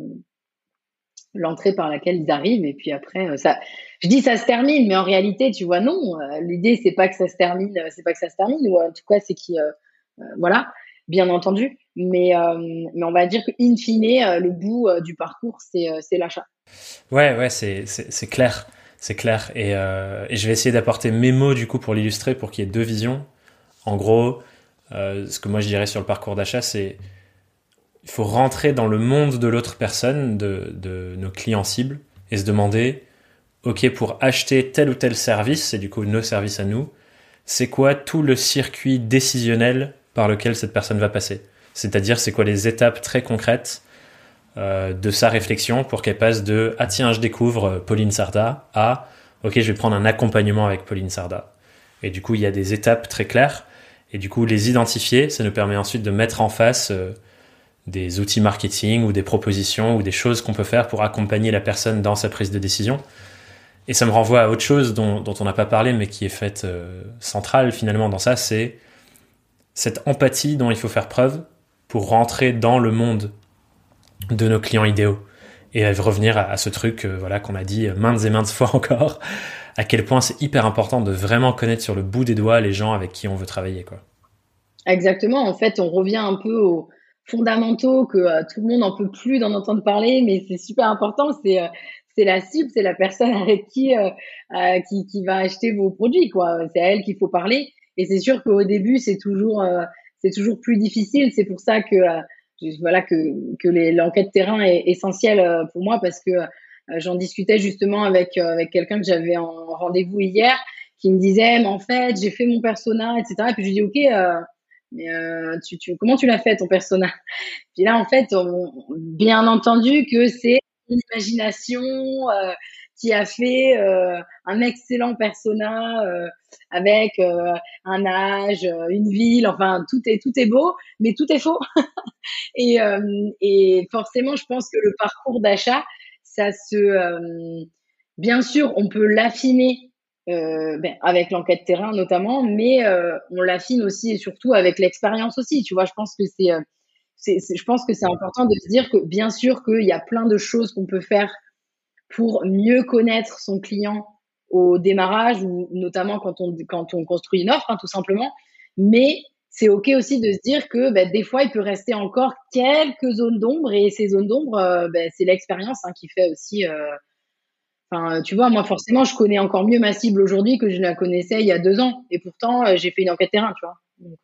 l'entrée par laquelle ils arrivent, et puis après, euh, ça. Je dis ça se termine, mais en réalité, tu vois, non. Euh, l'idée, c'est pas que ça se termine, c'est pas que ça se termine, ou en tout cas, c'est qui, voilà, bien entendu. Mais mais on va dire que in fine, le bout du parcours, c'est l'achat. Ouais, ouais, c'est clair. C'est clair. Et, euh, je vais essayer d'apporter mes mots du coup pour l'illustrer, pour qu'il y ait deux visions. En gros, euh, ce que moi je dirais sur le parcours d'achat, c'est il faut rentrer dans le monde de l'autre personne, de, de, nos clients cibles, et se demander, ok, pour acheter tel ou tel service, c'est du coup nos services à nous, c'est quoi tout le circuit décisionnel par lequel cette personne va passer C'est-à-dire, c'est quoi les étapes très concrètes de sa réflexion pour qu'elle passe de ah tiens je découvre Pauline Sarda à ok je vais prendre un accompagnement avec Pauline Sarda. Et du coup il y a des étapes très claires et du coup les identifier ça nous permet ensuite de mettre en face des outils marketing ou des propositions ou des choses qu'on peut faire pour accompagner la personne dans sa prise de décision. Et ça me renvoie à autre chose dont, on n'a pas parlé, mais qui est faite euh, centrale finalement dans ça, c'est cette empathie dont il faut faire preuve pour rentrer dans le monde de nos clients idéaux et revenir à, ce truc euh, voilà qu'on a dit maintes et maintes (laughs) fois encore, à quel point c'est hyper important de vraiment connaître sur le bout des doigts les gens avec qui on veut travailler quoi. Exactement, en fait, on revient un peu aux fondamentaux que euh, tout le monde n'en peut plus d'en entendre parler, mais c'est super important, c'est c'est la cible, c'est la personne (laughs) avec qui, euh, euh, qui, qui va acheter vos produits, quoi. C'est à elle qu'il faut parler. Et c'est sûr qu'au début, c'est toujours, euh, c'est toujours plus difficile. C'est pour ça que, voilà, que, que l'enquête terrain est essentielle pour moi parce que j'en discutais justement avec, avec quelqu'un que j'avais en rendez-vous hier qui me disait, mais en fait, j'ai fait mon persona, etc. Et puis je lui dis, OK, mais tu, tu, comment tu l'as fait ton persona? (laughs) Puis là, en fait, bien entendu que c'est imagination euh, qui a fait euh, un excellent persona euh, avec un âge, une ville, enfin tout est tout est beau, mais tout est faux. (laughs) et, et forcément, je pense que le parcours d'achat, ça se, bien sûr, on peut l'affiner ben, avec l'enquête terrain notamment, mais on l'affine aussi et surtout avec l'expérience aussi. Tu vois, je pense que c'est je pense que c'est important de se dire que bien sûr qu'il y a plein de choses qu'on peut faire pour mieux connaître son client au démarrage ou notamment quand on, quand on construit une offre, hein, tout simplement. Mais c'est OK aussi de se dire que ben, des fois, il peut rester encore quelques zones d'ombre et ces zones d'ombre, euh, ben, c'est l'expérience hein, qui fait aussi. Euh, tu vois, moi, forcément, je connais encore mieux ma cible aujourd'hui que je la connaissais il y a deux ans. Et pourtant, euh, j'ai fait une enquête terrain, tu vois. Donc,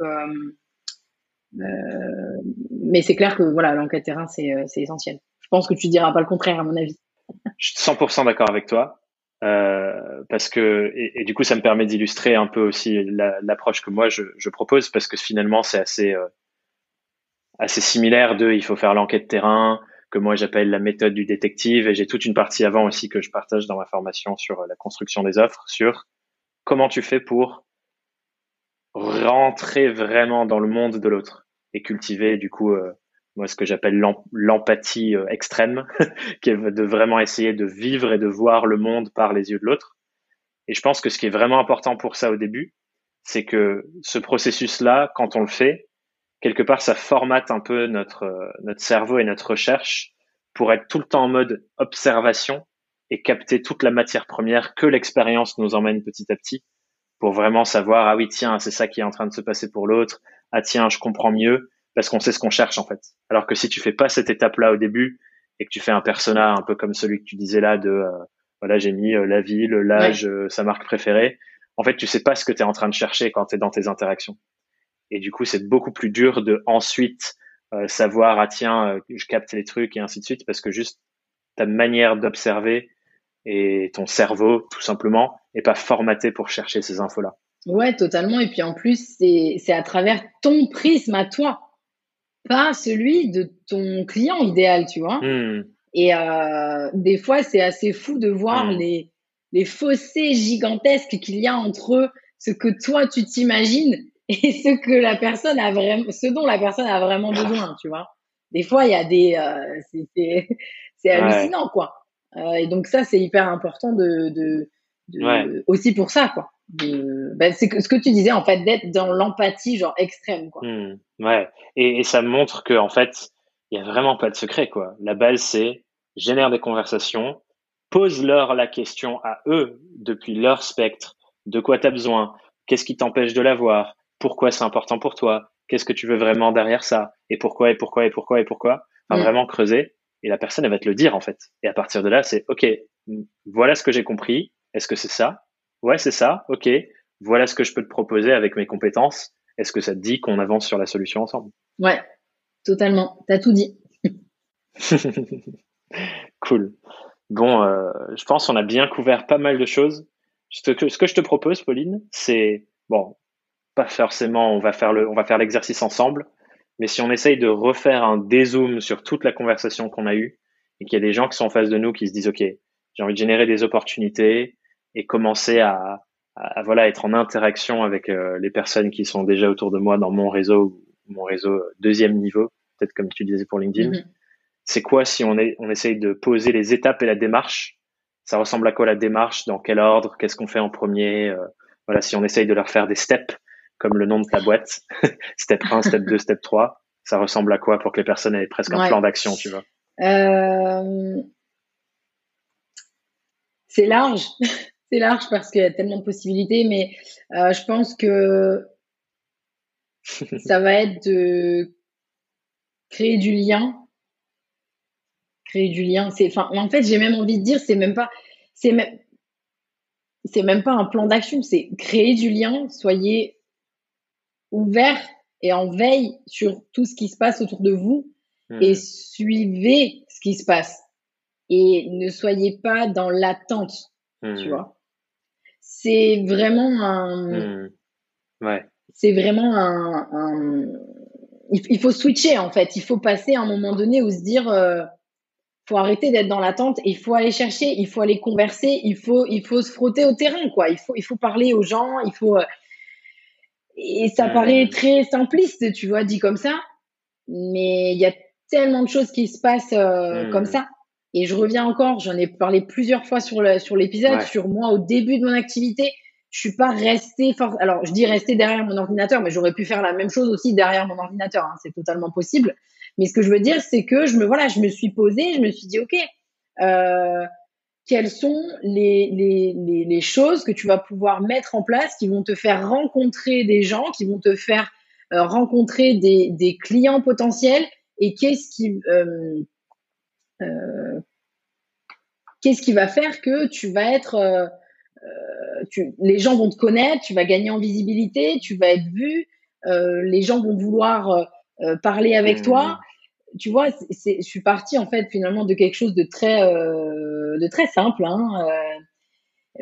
mais c'est clair que voilà, l'enquête terrain, c'est essentiel. Je pense que tu diras pas le contraire, à mon avis. Je suis 100% d'accord avec toi. Euh, parce que et, du coup ça me permet d'illustrer un peu aussi l'approche que moi je, je, propose parce que finalement c'est assez euh, assez similaire de il faut faire l'enquête terrain que moi j'appelle la méthode du détective et j'ai toute une partie avant aussi que je partage dans ma formation sur la construction des offres sur comment tu fais pour rentrer vraiment dans le monde de l'autre et cultiver du coup euh, moi ce que j'appelle l'empathie euh, extrême, (laughs) qui est de vraiment essayer de vivre et de voir le monde par les yeux de l'autre. Et je pense que ce qui est vraiment important pour ça au début, c'est que ce processus-là, quand on le fait, quelque part, ça formate un peu notre euh, notre cerveau et notre recherche pour être tout le temps en mode observation et capter toute la matière première que l'expérience nous emmène petit à petit pour vraiment savoir ah oui tiens c'est ça qui est en train de se passer pour l'autre ah tiens, je comprends mieux parce qu'on sait ce qu'on cherche en fait. Alors que si tu fais pas cette étape-là au début et que tu fais un persona un peu comme celui que tu disais là de euh, voilà, j'ai mis euh, la ville, l'âge, euh, sa marque préférée, en fait, tu sais pas ce que tu es en train de chercher quand tu es dans tes interactions. Et du coup, c'est beaucoup plus dur de ensuite savoir ah tiens, je capte les trucs et ainsi de suite parce que juste ta manière d'observer et ton cerveau tout simplement est pas formaté pour chercher ces infos-là. Ouais, totalement. Et puis en plus, c'est à travers ton prisme à toi, pas celui de ton client idéal, tu vois. Hmm. Et euh, des fois, c'est assez fou de voir hmm. les, les fossés gigantesques qu'il y a entre ce que toi tu t'imagines (laughs) et ce que la personne a vraiment, ce dont la personne a vraiment besoin, tu vois. Des fois, il y a des, euh, c'est (laughs) hallucinant, quoi. Euh, et donc ça, c'est hyper important de, de, de aussi pour ça, quoi ben, c'est ce que tu disais en fait d'être dans l'empathie genre extrême quoi. Hmm, ouais et, ça montre que en fait il y a vraiment pas de secret quoi. La base c'est génère des conversations, pose-leur la question à eux depuis leur spectre, de quoi tu as besoin, qu'est-ce qui t'empêche de l'avoir, pourquoi c'est important pour toi, qu'est-ce que tu veux vraiment derrière ça? Et pourquoi et pourquoi et pourquoi et pourquoi? Enfin hmm. vraiment creuser et la personne elle va te le dire en fait. Et à partir de là c'est ok voilà ce que j'ai compris. Est-ce que c'est ça? Ouais, c'est ça. Ok. Voilà ce que je peux te proposer avec mes compétences. Est-ce que ça te dit qu'on avance sur la solution ensemble? Ouais, totalement. T'as tout dit. (laughs) cool. Bon, euh, je pense qu'on a bien couvert pas mal de choses. Ce que, ce que je te propose, Pauline, c'est bon, pas forcément. On va faire le, on va faire l'exercice ensemble, Mais si on essaye de refaire un dézoom sur toute la conversation qu'on a eue et qu'il y a des gens qui sont en face de nous qui se disent, OK, j'ai envie de générer des opportunités et commencer à, à, voilà être en interaction avec euh, les personnes qui sont déjà autour de moi dans mon réseau, mon réseau deuxième niveau, peut-être comme tu disais pour LinkedIn. Mm-hmm. C'est quoi si on, est, on essaye de poser les étapes et la démarche? Ça ressemble à quoi la démarche? Dans quel ordre? Qu'est-ce qu'on fait en premier? Euh, Voilà, si on essaye de leur faire des steps, comme le nom de ta boîte, (laughs) step 1, step 2, step 3, ça ressemble à quoi pour que les personnes aient presque un plan d'action, tu vois? Euh... C'est large. (laughs) c'est large parce qu'il y a tellement de possibilités, mais euh, je pense que (laughs) ça va être de créer du lien. Créer du lien, c'est, enfin, en fait, j'ai même envie de dire, c'est même pas, c'est même, c'est même pas un plan d'action, c'est créer du lien. Soyez ouvert et en veille sur tout ce qui se passe autour de vous hmm. et suivez ce qui se passe et ne soyez pas dans l'attente, tu hmm. vois c'est vraiment un. Hmm. Ouais. C'est vraiment un. Il, faut switcher en fait. Il faut passer à un moment donné où se dire. Euh, faut arrêter d'être dans l'attente il faut aller chercher, il faut aller converser, il faut, il faut se frotter au terrain, quoi. Il faut, il faut parler aux gens, il faut. Euh, et ça hmm. paraît très simpliste, tu vois, dit comme ça, mais il y a tellement de choses qui se passent euh, comme hmm. ça. Et je reviens encore, j'en ai parlé plusieurs fois sur le, sur l'épisode, sur moi au début de mon activité. Je suis pas restée fort. Alors, je dis rester derrière mon ordinateur, mais j'aurais pu faire la même chose aussi derrière mon ordinateur. Hein, c'est totalement possible. Mais ce que je veux dire, c'est que je me, voilà, je me suis posée, je me suis dit, ok, euh, quelles sont les, les, les, les, choses que tu vas pouvoir mettre en place qui vont te faire rencontrer des gens, qui vont te faire euh, rencontrer des, des clients potentiels et qu'est-ce qui euh, qu'est-ce qui va faire que tu vas être, euh, euh, tu, les gens vont te connaître, tu vas gagner en visibilité, tu vas être vu, les gens vont vouloir parler avec toi. Mmh. Tu vois, c'est, je suis partie en fait finalement de quelque chose de très, de très simple. Hein,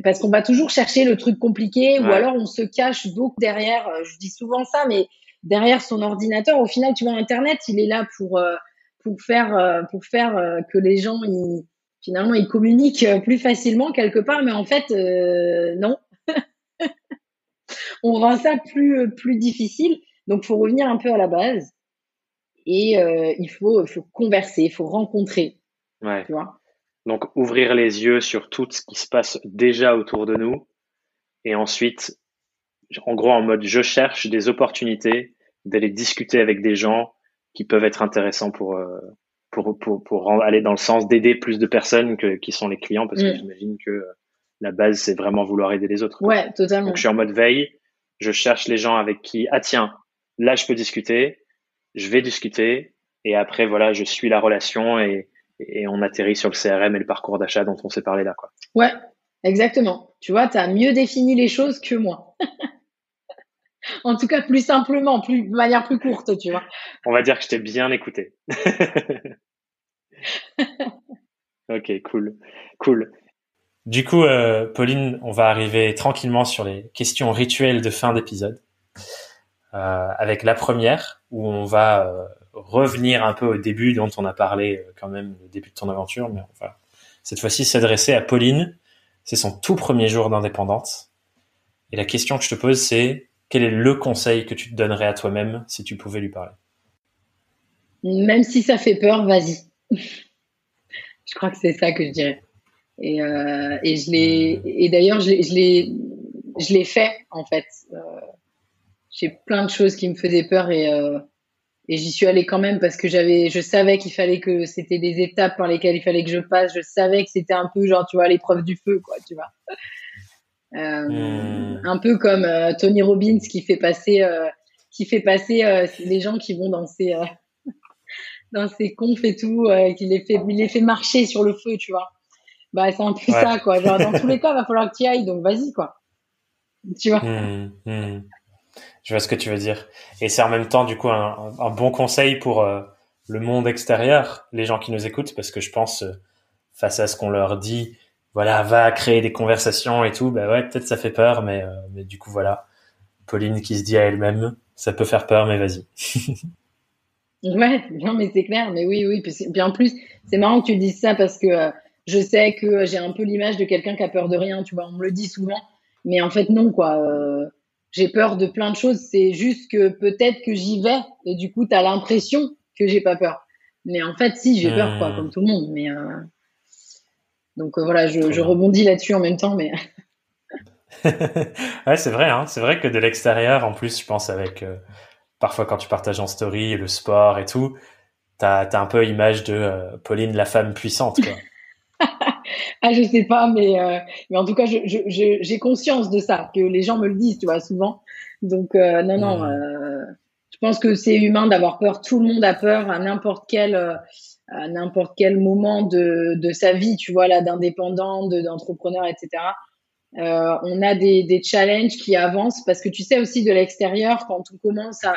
parce qu'on va toujours chercher le truc compliqué ou alors on se cache beaucoup derrière, je dis souvent ça, mais derrière son ordinateur, au final, tu vois, Internet, il est là pour, pour faire euh, pour faire euh, que les gens ils, finalement ils communiquent plus facilement quelque part. Mais en fait euh, non. (laughs) On rend ça plus plus difficile. Donc faut revenir un peu à la base. Et il faut faut converser il faut rencontrer. Ouais. tu vois? Donc ouvrir les yeux sur tout ce qui se passe déjà autour de nous. Et ensuite en gros en mode je cherche des opportunités d'aller discuter avec des gens qui peuvent être intéressants pour euh, pour, pour, pour aller dans le sens d'aider plus de personnes que, qui sont les clients parce que mm. j'imagine que euh, la base c'est vraiment vouloir aider les autres. Ouais, totalement. Donc je suis en mode veille, je cherche les gens avec qui ah tiens, là je peux discuter, je vais discuter et après voilà, je suis la relation et et on atterrit sur le CRM et le parcours d'achat dont on s'est parlé là quoi. Ouais, exactement. Tu vois, tu as mieux défini les choses que moi. (laughs) (laughs) en tout cas plus simplement, plus de manière plus courte, tu vois. On va dire que je t'ai bien écouté. (laughs) ok, cool, cool. Du coup, euh, Pauline, on va arriver tranquillement sur les questions rituelles de fin d'épisode. Euh, avec la première, où on va euh, revenir un peu au début dont on a parlé quand même, le début de ton aventure, mais on va cette fois-ci s'adresser à Pauline. C'est son tout premier jour d'indépendante. Et la question que je te pose, c'est quel est le conseil que tu te donnerais à toi-même si tu pouvais lui parler? Même si ça fait peur, vas-y. (laughs) je crois que c'est ça que je dirais. Et, euh, et je l'ai, et d'ailleurs, je l'ai, je l'ai fait en fait. Euh, j'ai plein de choses qui me faisaient peur et, euh, et j'y suis allée quand même parce que j'avais, je savais qu'il fallait que c'était des étapes par lesquelles il fallait que je passe. Je savais que c'était un peu genre, tu vois, l'épreuve du feu, quoi, tu vois. Euh, hmm. Un peu comme euh, Tony Robbins qui fait passer, euh, qui fait passer les gens qui vont dans ses, (laughs) dans ses confs et tout, qui les fait, il les fait marcher sur le feu, tu vois. Bah, c'est un peu ça, quoi. Genre, dans tous les (laughs) cas, il va falloir que tu ailles, donc vas-y, quoi. Tu vois. Hmm, hmm. Je vois ce que tu veux dire. Et c'est en même temps, du coup, un, un bon conseil pour le monde extérieur, les gens qui nous écoutent, parce que je pense, face à ce qu'on leur dit, voilà, va créer des conversations et tout, bah ouais, peut-être ça fait peur, mais, euh, mais du coup, voilà. Pauline qui se dit à elle-même, ça peut faire peur, mais vas-y. (laughs) Ouais, non, mais c'est clair. Mais oui, oui. Puis, en plus, c'est marrant que tu dises ça parce que euh, je sais que j'ai un peu l'image de quelqu'un qui a peur de rien. Tu vois, on me le dit souvent. Mais en fait, non, quoi. Euh, j'ai peur de plein de choses. C'est juste que peut-être que j'y vais et du coup, tu as l'impression que j'ai pas peur. Mais en fait, si, j'ai peur, quoi, hmm. comme tout le monde. Mais euh, donc voilà, je, je rebondis là-dessus en même temps, mais. (laughs) ouais, c'est vrai. Hein. C'est vrai que de l'extérieur, en plus, je pense avec parfois quand tu partages en story le sport et tout, t'as as un peu image de euh, Pauline la femme puissante quoi. (laughs) (laughs) ah je sais pas mais euh, mais en tout cas j'ai conscience de ça que les gens me le disent tu vois souvent donc euh, non non hmm. je pense que c'est humain d'avoir peur tout le monde a peur à n'importe quel à n'importe quel moment de, de sa vie tu vois là d'indépendant d'entrepreneur etc euh, on a des, des, challenges qui avancent parce que tu sais aussi de l'extérieur, quand on commence à,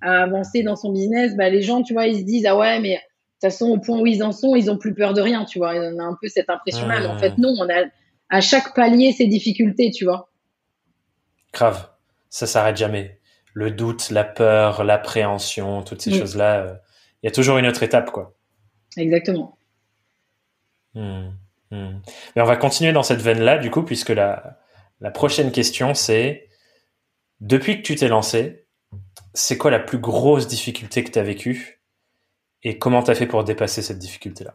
à, avancer dans son business, bah, les gens, tu vois, ils se disent ah ouais, mais de toute façon au point où ils en sont, ils ont plus peur de rien, tu vois. On a un peu cette impression-là, mais en fait non, on a à chaque palier ses difficultés, tu vois. Grave, ça s'arrête jamais. Le doute, la peur, l'appréhension, toutes ces mm. choses-là, euh, il y a toujours une autre étape, quoi. Exactement. Hmm. Hmm. Mais on va continuer dans cette veine-là, du coup, puisque la, la prochaine question, c'est depuis que tu t'es lancé, c'est quoi la plus grosse difficulté que tu as vécue et comment tu as fait pour dépasser cette difficulté-là?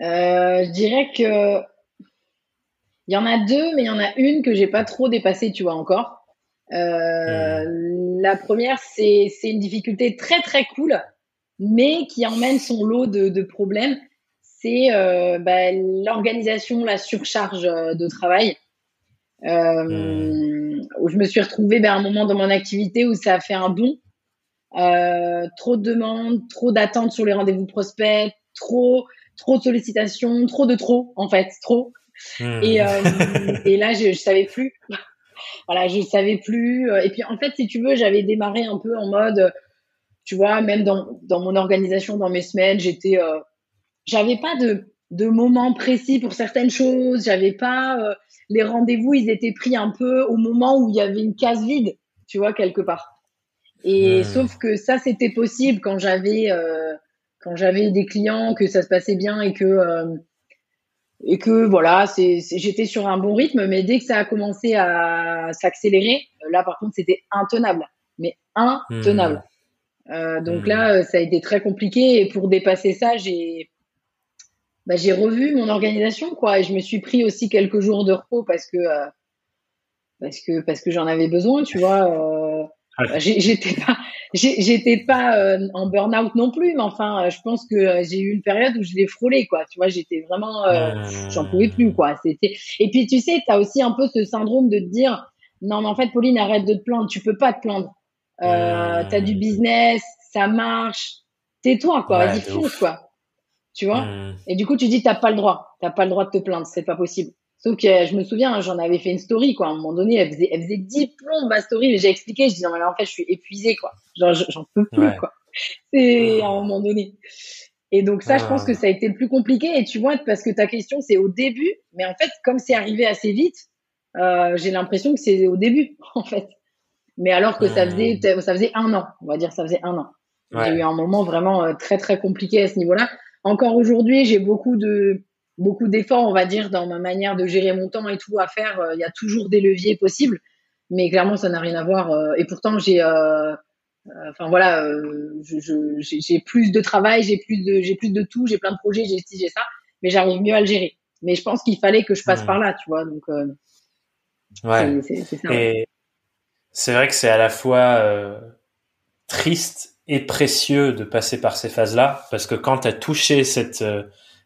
Euh, Je dirais que il y en a deux, mais il y en a une que j'ai pas trop dépassée, tu vois, encore. Euh, hmm. La première, c'est une difficulté très très cool, mais qui emmène son lot de, de problèmes c'est euh, bah, l'organisation, la surcharge euh, de travail. Euh. Où je me suis retrouvée ben, à un moment dans mon activité où ça a fait un bond. trop de demandes, trop d'attentes sur les rendez-vous prospects, trop, trop de sollicitations, trop de trop, en fait, trop. Hmm. Et, et là, je, je savais plus. voilà, je savais plus. Et puis, en fait, si tu veux, j'avais démarré un peu en mode, tu vois, même dans, dans mon organisation, dans mes semaines, j'étais j'avais pas de de moment précis pour certaines choses. J'avais pas euh, les rendez-vous, ils étaient pris un peu au moment où il y avait une case vide, tu vois quelque part. Et hmm. sauf que ça c'était possible quand j'avais euh, quand j'avais des clients que ça se passait bien et que euh, et que voilà, c'est j'étais sur un bon rythme. Mais dès que ça a commencé à s'accélérer, là par contre c'était intenable, mais intenable. Hmm. donc hmm. là, ça a été très compliqué et pour dépasser ça, j'ai bah, j'ai revu mon organisation quoi. Et je me suis pris aussi quelques jours de repos parce que euh, parce que parce que j'en avais besoin tu vois euh, bah, j'étais pas j'étais pas euh, en burn out non plus mais enfin je pense que j'ai eu une période où je l'ai frôlé quoi. Tu vois j'étais vraiment j'en pouvais plus quoi. C'était et puis tu sais tu as aussi un peu ce syndrome de te dire non mais en fait Pauline arrête de te plaindre. Tu peux pas te plaindre euh, tu as du business ça marche tais-toi quoi vas-y fonce quoi tu vois. Hmm. Et du coup, tu dis, t'as pas le droit, t'as pas le droit de te plaindre, c'est pas possible. Sauf que je me souviens, j'en avais fait une story, quoi. À un moment donné, elle faisait, elle faisait 10 plombs, ma story, mais j'ai expliqué, je dis, non, mais là, en fait, je suis épuisée, quoi. Genre, j'en peux plus, quoi. C'est à un moment donné. Et donc, ça, je pense que ça a été le plus compliqué. Et tu vois, parce que ta question, c'est au début. Mais en fait, comme c'est arrivé assez vite, euh, j'ai l'impression que c'est au début, (laughs) en fait. Mais alors que ça hmm. faisait, ça faisait un an, on va dire, ça faisait un an. J'ai eu un moment vraiment euh, très, très compliqué à ce niveau-là encore aujourd'hui, j'ai beaucoup de beaucoup d'efforts, on va dire, dans ma manière de gérer mon temps et tout à faire. Euh, il y a toujours des leviers possibles, mais clairement, ça n'a rien à voir. Euh, et pourtant, j'ai, euh, enfin voilà, j'ai plus de travail, j'ai plus de, j'ai plus de tout, j'ai plein de projets, j'ai ci, j'ai ça, mais j'arrive mieux à le gérer. Mais je pense qu'il fallait que je passe mmh. par là, tu vois. Donc, ouais. Et c'est vrai que c'est à la fois triste et précieux de passer par ces phases-là, parce que quand tu as touché cette euh,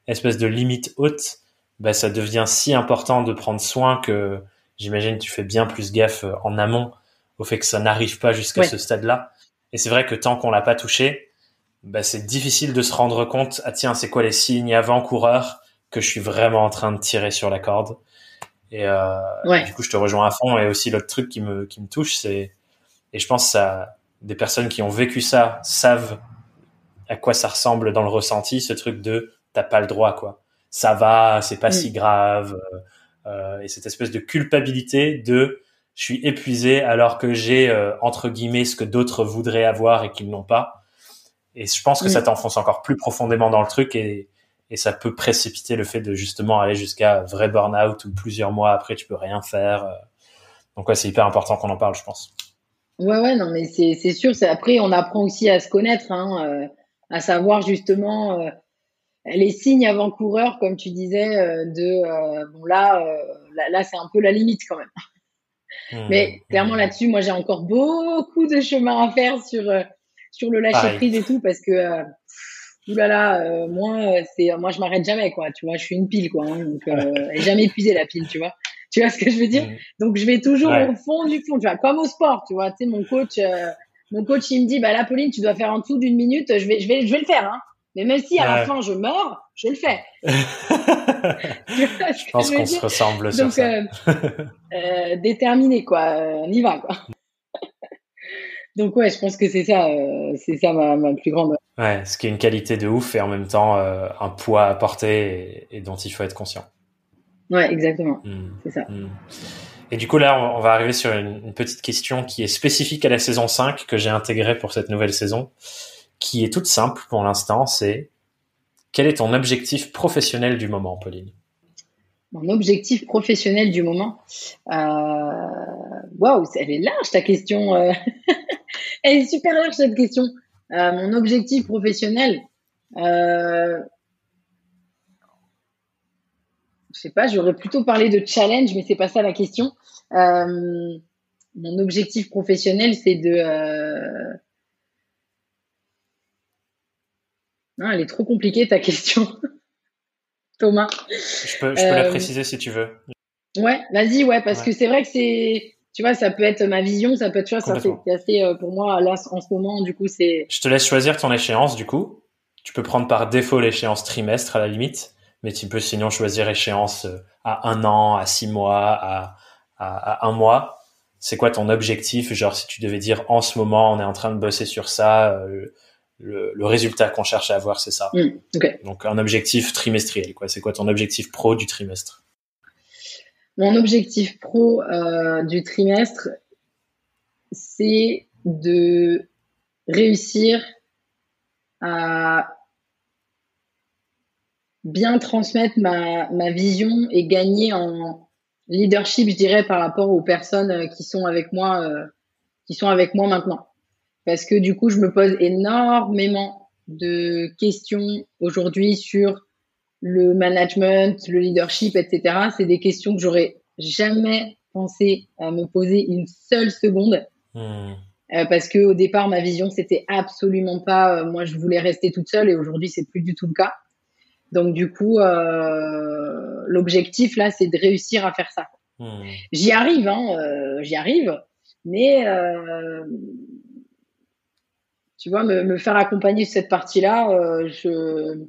espèce de limite haute, bah, ça devient si important de prendre soin que j'imagine tu fais bien plus gaffe euh, en amont au fait que ça n'arrive pas jusqu'à ce stade-là. Et c'est vrai que tant qu'on l'a pas touché, bah, c'est difficile de se rendre compte, ah tiens, c'est quoi les signes avant-coureurs que je suis vraiment en train de tirer sur la corde. Et euh, du coup, je te rejoins à fond. Et aussi l'autre truc qui me, qui me touche, c'est, et je pense ça, des personnes qui ont vécu ça savent à quoi ça ressemble dans le ressenti, ce truc de t'as pas le droit, quoi. Ça va, c'est pas mm. si grave. Euh, euh, et cette espèce de culpabilité de je suis épuisé alors que j'ai euh, entre guillemets ce que d'autres voudraient avoir et qu'ils n'ont pas. et je pense que ça t'enfonce encore plus profondément dans le truc et, et ça peut précipiter le fait de justement aller jusqu'à vrai burn-out où plusieurs mois après tu peux rien faire. Donc ouais, c'est hyper important qu'on en parle, je pense. Ouais, ouais, non, mais c'est sûr. Après, on apprend aussi à se connaître, hein, euh, à savoir justement euh, les signes avant-coureurs, comme tu disais, euh, de bon là, là, là c'est un peu la limite quand même. Mmh, mais clairement mmh. là-dessus, moi, j'ai encore beaucoup de chemin à faire sur sur le lâcher prise et tout, parce que oulala, euh, moi, euh, c'est, moi, je m'arrête jamais, quoi. Tu vois, je suis une pile, quoi. Hein, donc, euh, jamais épuisé la pile, tu vois. Tu vois ce que je veux dire? Donc, je vais toujours au fond du fond, tu vois, comme au sport, tu vois. Tu sais, mon coach, euh, mon coach, il me dit, bah là, Pauline, tu dois faire en dessous d'une minute. Je vais, je vais, je vais le faire, hein. Mais même si à la fin je meurs, je le fais. (laughs) je pense qu'on se ressemble sur Donc, ça. euh, déterminé, quoi. on y va, quoi. Donc ouais, je pense que c'est ça, euh, c'est ça ma, ma, plus grande. Ouais, ce qui est une qualité de ouf et en même temps euh, un poids à porter et, dont il faut être conscient. Ouais, exactement. Hmm. C'est ça. Hmm. Et du coup là, on, va arriver sur une, une, petite question qui est spécifique à la saison 5 que j'ai intégrée pour cette nouvelle saison, qui est toute simple pour l'instant. C'est quel est ton objectif professionnel du moment, Pauline? Mon objectif professionnel du moment? Euh, waouh, elle est large ta question. Euh. (laughs) elle est super large cette question. Euh, mon objectif professionnel. je sais pas, j'aurais plutôt parlé de challenge, mais c'est pas ça la question. mon objectif professionnel, c'est de. Non, elle est trop compliquée ta question. (laughs) Thomas. Je peux, je peux la euh, préciser si tu veux. Ouais, vas-y, ouais, parce que c'est vrai que c'est, tu vois, ça peut être ma vision, ça peut être, tu vois, ça c'est assez, euh, pour moi, là, en ce moment, du coup, c'est. Je te laisse choisir ton échéance, du coup. Tu peux prendre par défaut l'échéance trimestre à la limite, mais tu peux sinon choisir échéance euh, à un an, à six mois, à, à, à un mois. C'est quoi ton objectif? Genre, si tu devais dire en ce moment, on est en train de bosser sur ça, le, résultat qu'on cherche à avoir, c'est ça. Mm, Donc un objectif trimestriel. Quoi. C'est quoi ton objectif pro du trimestre? Mon objectif pro euh, du trimestre, c'est de réussir à bien transmettre ma, vision et gagner en leadership, je dirais, par rapport aux personnes qui sont avec moi, euh, qui sont avec moi maintenant. Parce que du coup, je me pose énormément de questions aujourd'hui sur le management, le leadership, etc. C'est des questions que j'aurais jamais pensé à me poser une seule seconde. Hmm. Euh, parce que au départ, ma vision, c'était absolument pas, euh, moi, je voulais rester toute seule et aujourd'hui, c'est plus du tout le cas. Donc, du coup, euh, l'objectif là, c'est de réussir à faire ça. Hmm. J'y arrive, hein, j'y arrive, mais tu vois, me, faire accompagner cette partie-là, je...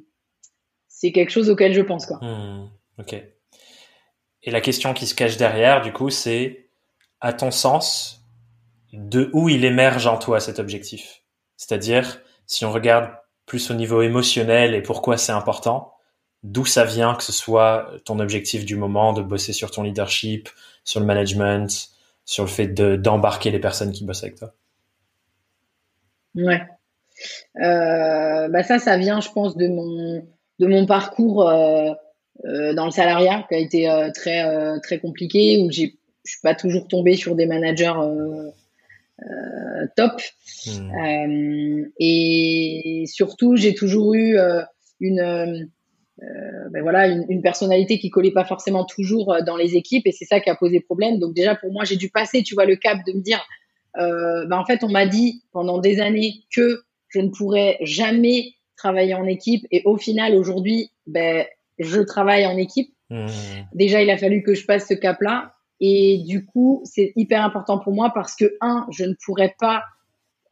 c'est quelque chose auquel je pense. Quoi. Hmm, ok. Et la question qui se cache derrière, du coup, c'est, à ton sens, de où il émerge en toi cet objectif? C'est-à-dire, si on regarde plus au niveau émotionnel et pourquoi c'est important, d'où ça vient que ce soit ton objectif du moment de bosser sur ton leadership, sur le management, sur le fait d'embarquer les personnes qui bossent avec toi? Ouais. Euh, bah ça, ça vient, je pense, de mon de mon parcours euh, euh, dans le salariat qui a été euh, très très compliqué où j'ai je suis pas toujours tombée sur des managers top hmm. et surtout j'ai toujours eu une ben voilà une, une, personnalité qui collait pas forcément toujours dans les équipes et c'est ça qui a posé problème donc déjà pour moi j'ai dû passer tu vois le cap de me dire bah, en fait, on m'a dit pendant des années que je ne pourrais jamais travailler en équipe. Et au final, aujourd'hui, ben, je travaille en équipe. Mmh. Déjà, il a fallu que je passe ce cap-là. Et du coup, c'est hyper important pour moi parce que, un, je ne pourrais pas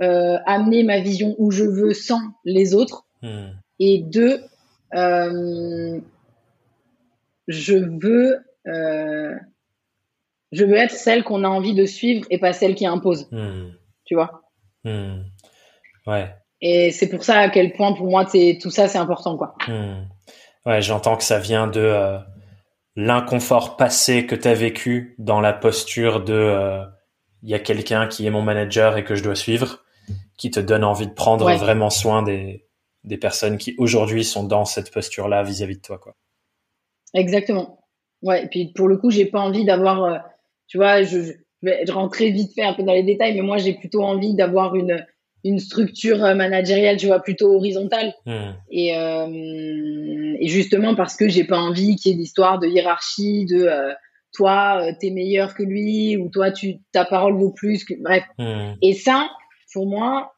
euh, amener ma vision où je veux sans les autres. Mmh. Et deux, euh, je veux euh, je veux être celle qu'on a envie de suivre et pas celle qui impose. Hmm. Tu vois? Ouais. Et c'est pour ça à quel point pour moi tout ça c'est important quoi. Hmm. Ouais, j'entends que ça vient de euh, l'inconfort passé que tu as vécu dans la posture de il euh, y a quelqu'un qui est mon manager et que je dois suivre qui te donne envie de prendre vraiment soin des, des personnes qui aujourd'hui sont dans cette posture-là vis-à-vis de toi, quoi. Exactement. Ouais. Et puis pour le coup, j'ai pas envie d'avoir, euh, tu vois, je, je, vais rentrer vite fait un peu dans les détails, mais moi j'ai plutôt envie d'avoir une une structure euh, managériale, tu vois, plutôt horizontale. Hmm. Et, euh, et justement parce que j'ai pas envie qu'il y ait d'histoire de hiérarchie, de euh, toi t'es meilleur que lui ou toi tu ta parole vaut plus que bref. Hmm. Et ça, pour moi,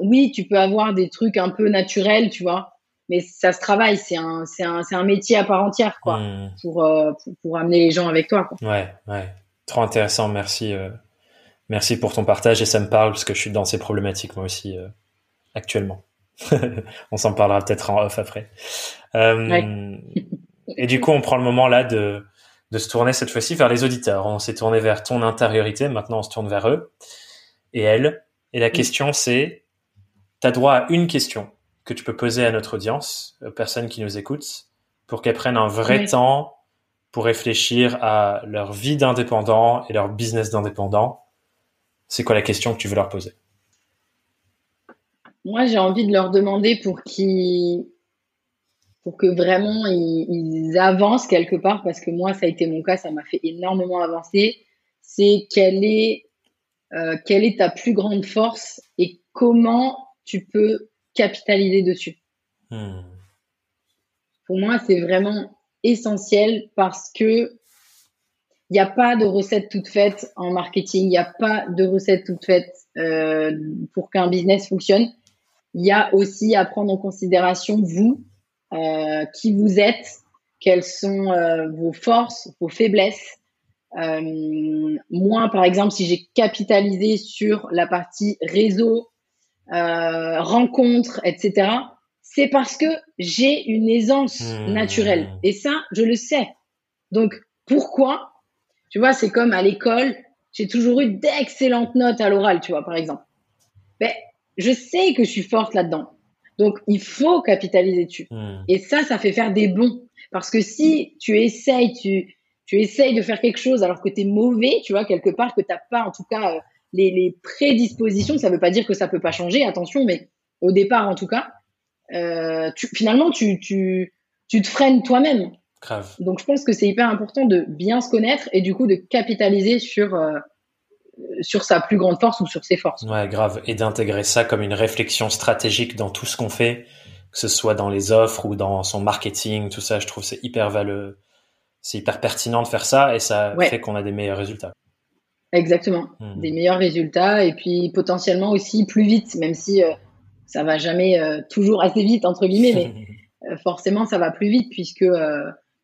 oui, tu peux avoir des trucs un peu naturels, tu vois, mais ça se travaille. C'est un c'est un c'est un métier à part entière, quoi, hmm. pour, pour, pour amener les gens avec toi. Quoi. Ouais, ouais, trop intéressant. Merci. Merci pour ton partage et ça me parle parce que je suis dans ces problématiques moi aussi euh, actuellement. (laughs) on s'en parlera peut-être en off après. Euh, (laughs) et du coup, on prend le moment là de, de se tourner cette fois-ci vers les auditeurs. On s'est tourné vers ton intériorité, maintenant on se tourne vers eux et elles. Et la question c'est, tu as droit à une question que tu peux poser à notre audience, aux personnes qui nous écoutent, pour qu'elles prennent un vrai temps pour réfléchir à leur vie d'indépendant et leur business d'indépendant c'est quoi la question que tu veux leur poser? Moi, j'ai envie de leur demander pour qu'ils pour que vraiment ils, avancent quelque part, parce que moi, ça a été mon cas, ça m'a fait énormément avancer. C'est quelle est euh, quelle est ta plus grande force et comment tu peux capitaliser dessus? Hmm. Pour moi, c'est vraiment essentiel parce que il n'y a pas de recette toute faite en marketing, il n'y a pas de recette toute faite euh, pour qu'un business fonctionne. Il y a aussi à prendre en considération vous, euh, qui vous êtes, quelles sont euh, vos forces, vos faiblesses. moi, par exemple, si j'ai capitalisé sur la partie réseau, rencontres, etc., c'est parce que j'ai une aisance mmh. naturelle. Et ça, je le sais. Donc, pourquoi tu vois, c'est comme à l'école, j'ai toujours eu d'excellentes notes à l'oral, tu vois, par exemple. Mais je sais que je suis forte là-dedans. Donc, il faut capitaliser dessus. Hmm. Et ça, ça fait faire des bons. Parce que si tu essayes, tu, tu essayes de faire quelque chose alors que tu es mauvais, tu vois, quelque part, que tu pas, en tout cas, euh, les, les, prédispositions, ça veut pas dire que ça peut pas changer, attention, mais au départ, en tout cas, euh, tu, finalement, tu, tu, tu te freines toi-même. Donc je pense que c'est hyper important de bien se connaître et du coup de capitaliser sur euh, sur sa plus grande force ou sur ses forces. Ouais, grave. Et d'intégrer ça comme une réflexion stratégique dans tout ce qu'on fait, que ce soit dans les offres ou dans son marketing, tout ça. Je trouve c'est hyper valeux, c'est hyper pertinent de faire ça et ça fait qu'on a des meilleurs résultats. Exactement, hmm. des meilleurs résultats et puis potentiellement aussi plus vite, même si euh, ça va jamais euh, toujours assez vite entre guillemets, mais (laughs) forcément ça va plus vite puisque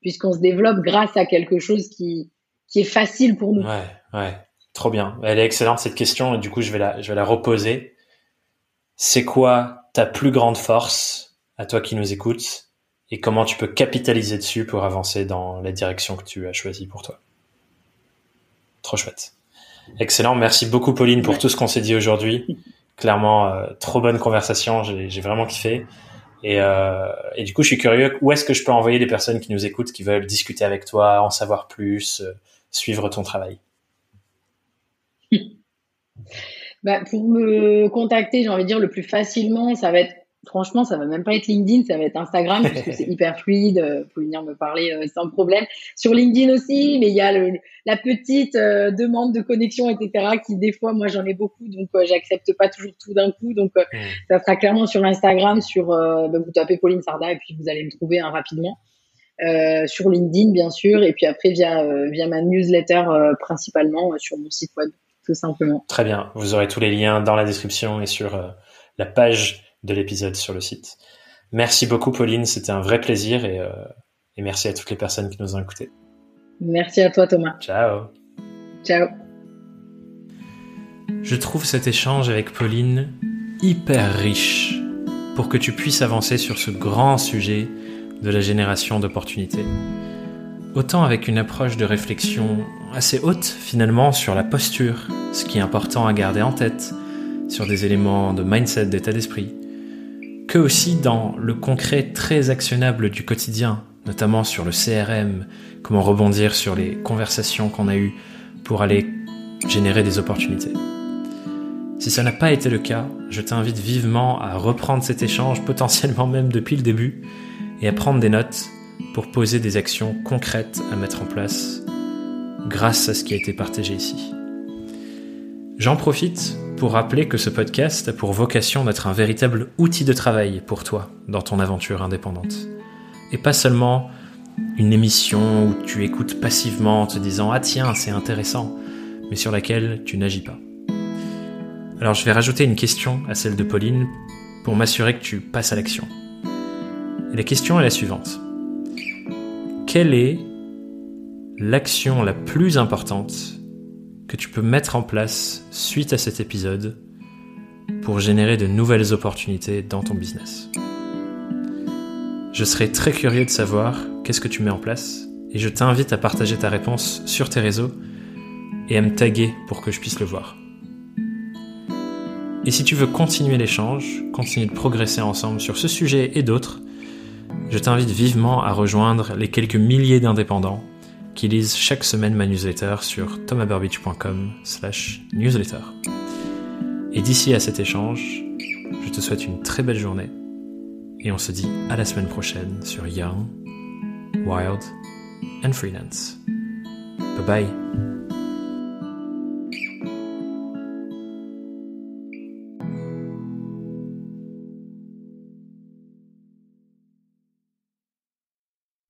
puisqu'on se développe grâce à quelque chose qui, qui est facile pour nous. Ouais, ouais. Trop bien. Elle est excellente cette question et du coup je vais la, je vais la reposer. C'est quoi ta plus grande force à toi qui nous écoutes et comment tu peux capitaliser dessus pour avancer dans la direction que tu as choisie pour toi? Trop chouette. Excellent. Merci beaucoup Pauline pour tout ce qu'on s'est dit aujourd'hui. Clairement, euh, trop bonne conversation. J'ai vraiment kiffé. Et, euh, du coup, je suis curieux, où est-ce que je peux envoyer des personnes qui nous écoutent, qui veulent discuter avec toi, en savoir plus, euh, suivre ton travail? (laughs) Bah, Pour me contacter, j'ai envie de dire le plus facilement, ça va être franchement, ça va même pas être LinkedIn, ça va être Instagram parce que (laughs) c'est hyper fluide. Vous pouvez venir me parler euh, sans problème. Sur LinkedIn aussi, mais il y a le, la petite euh, demande de connexion, etc. qui des fois, moi, j'en ai beaucoup, donc euh, j'accepte pas toujours tout d'un coup. Donc, ça sera clairement sur Instagram, sur bah, vous tapez Pauline Sarda et puis vous allez me trouver hein, rapidement. sur LinkedIn, bien sûr, et puis après via via ma newsletter principalement sur mon site web, tout simplement. Très bien. Vous aurez tous les liens dans la description et sur la page de l'épisode sur le site. Merci beaucoup Pauline, c'était un vrai plaisir et, euh, et, merci à toutes les personnes qui nous ont écoutés. Merci à toi Thomas. Ciao. Ciao. Je trouve cet échange avec Pauline hyper riche pour que tu puisses avancer sur ce grand sujet de la génération d'opportunités. Autant avec une approche de réflexion assez haute finalement sur la posture, ce qui est important à garder en tête, sur des éléments de mindset, d'état d'esprit, que aussi dans le concret très actionnable du quotidien, notamment sur le CRM, comment rebondir sur les conversations qu'on a eues pour aller générer des opportunités. Si ça n'a pas été le cas, je t'invite vivement à reprendre cet échange, potentiellement même depuis le début, et à prendre des notes pour poser des actions concrètes à mettre en place grâce à ce qui a été partagé ici. J'en profite pour rappeler que ce podcast a pour vocation d'être un véritable outil de travail pour toi dans ton aventure indépendante. Et pas seulement une émission où tu écoutes passivement en te disant Ah tiens, c'est intéressant, mais sur laquelle tu n'agis pas. Alors je vais rajouter une question à celle de Pauline pour m'assurer que tu passes à l'action. La question est la suivante. Quelle est l'action la plus importante que tu peux mettre en place suite à cet épisode pour générer de nouvelles opportunités dans ton business Je serais très curieux de savoir qu'est-ce que tu mets en place et je t'invite à partager ta réponse sur tes réseaux et à me taguer pour que je puisse le voir. Et si tu veux continuer l'échange, continuer de progresser ensemble sur ce sujet et d'autres, je t'invite vivement à rejoindre les quelques milliers d'indépendants qui lisent chaque semaine ma newsletter sur thomaburbidge.com slash newsletter. Et d'ici à cet échange, je te souhaite une très belle journée et on se dit à la semaine prochaine sur Young, Wild and Freelance. Bye bye